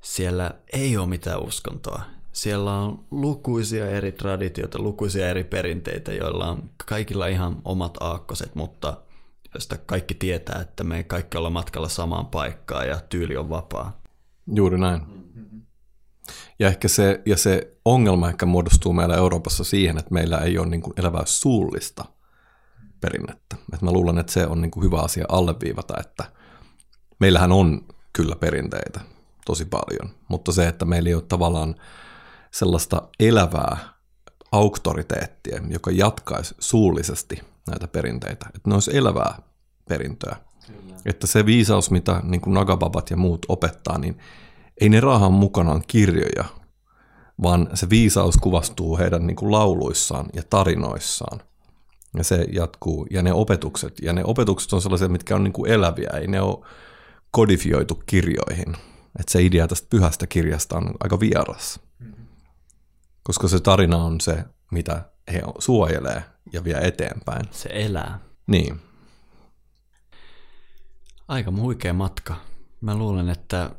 C: siellä ei ole mitään uskontoa. Siellä on lukuisia eri traditioita, lukuisia eri perinteitä, joilla on kaikilla ihan omat aakkoset, mutta josta kaikki tietää, että me kaikki ollaan matkalla samaan paikkaan ja tyyli on vapaa.
B: Juuri näin. Ja ehkä se, ja se ongelma ehkä muodostuu meillä Euroopassa siihen, että meillä ei ole niin kuin elävää suullista perinnettä. Et mä luulen, että se on niin kuin hyvä asia alleviivata, että meillähän on kyllä perinteitä tosi paljon, mutta se, että meillä ei ole tavallaan sellaista elävää auktoriteettia, joka jatkaisi suullisesti näitä perinteitä, että ne olisi elävää perintöä. Kyllä. Että se viisaus, mitä niin kuin Nagababat ja muut opettaa, niin ei ne raahan mukanaan kirjoja, vaan se viisaus kuvastuu heidän niin kuin lauluissaan ja tarinoissaan. Ja se jatkuu, ja ne opetukset, ja ne opetukset on sellaisia, mitkä on niin kuin eläviä, ei ne ole kodifioitu kirjoihin. Että se idea tästä pyhästä kirjasta on aika vieras. Koska se tarina on se, mitä he suojelee ja vie eteenpäin.
C: Se elää.
B: Niin.
C: Aika huikea matka. Mä luulen, että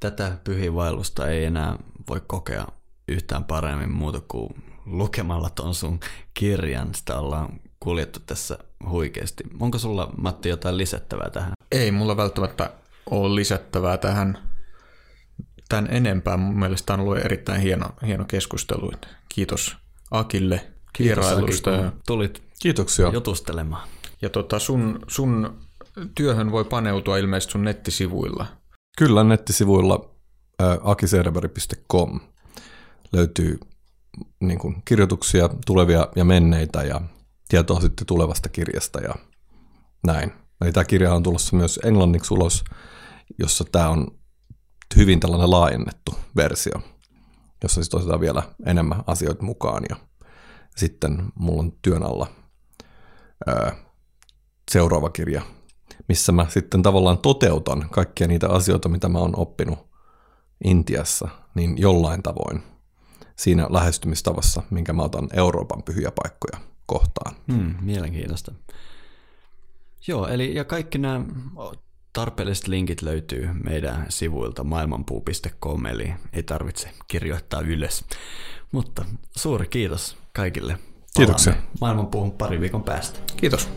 C: tätä pyhiinvaellusta ei enää voi kokea yhtään paremmin muuta kuin lukemalla ton sun kirjan. Sitä ollaan kuljettu tässä huikeasti. Onko sulla, Matti, jotain lisättävää tähän?
D: Ei mulla välttämättä ole lisättävää tähän tämän enempää. Mun mielestä on ollut erittäin hieno, hieno keskustelu. Kiitos Akille vierailusta.
C: Kiitos, Aki, tulit
B: Kiitoksia.
C: jutustelemaan.
D: Ja tota sun, sun työhön voi paneutua ilmeisesti sun nettisivuilla.
B: Kyllä, nettisivuilla äh, akiserveri.com löytyy niin kuin, kirjoituksia tulevia ja menneitä ja tietoa sitten tulevasta kirjasta ja näin. Eli tämä kirja on tulossa myös englanniksi ulos, jossa tämä on hyvin tällainen laajennettu versio, jossa sitten otetaan vielä enemmän asioita mukaan ja sitten mulla on työn alla ää, seuraava kirja, missä mä sitten tavallaan toteutan kaikkia niitä asioita, mitä mä oon oppinut Intiassa, niin jollain tavoin siinä lähestymistavassa, minkä mä otan Euroopan pyhiä paikkoja kohtaan.
C: Hmm, mielenkiintoista. Joo, eli ja kaikki nämä tarpeelliset linkit löytyy meidän sivuilta maailmanpuu.com, eli ei tarvitse kirjoittaa ylös. Mutta suuri kiitos kaikille.
B: Kiitoksia.
C: Maailmanpuuhun pari viikon päästä.
D: Kiitos.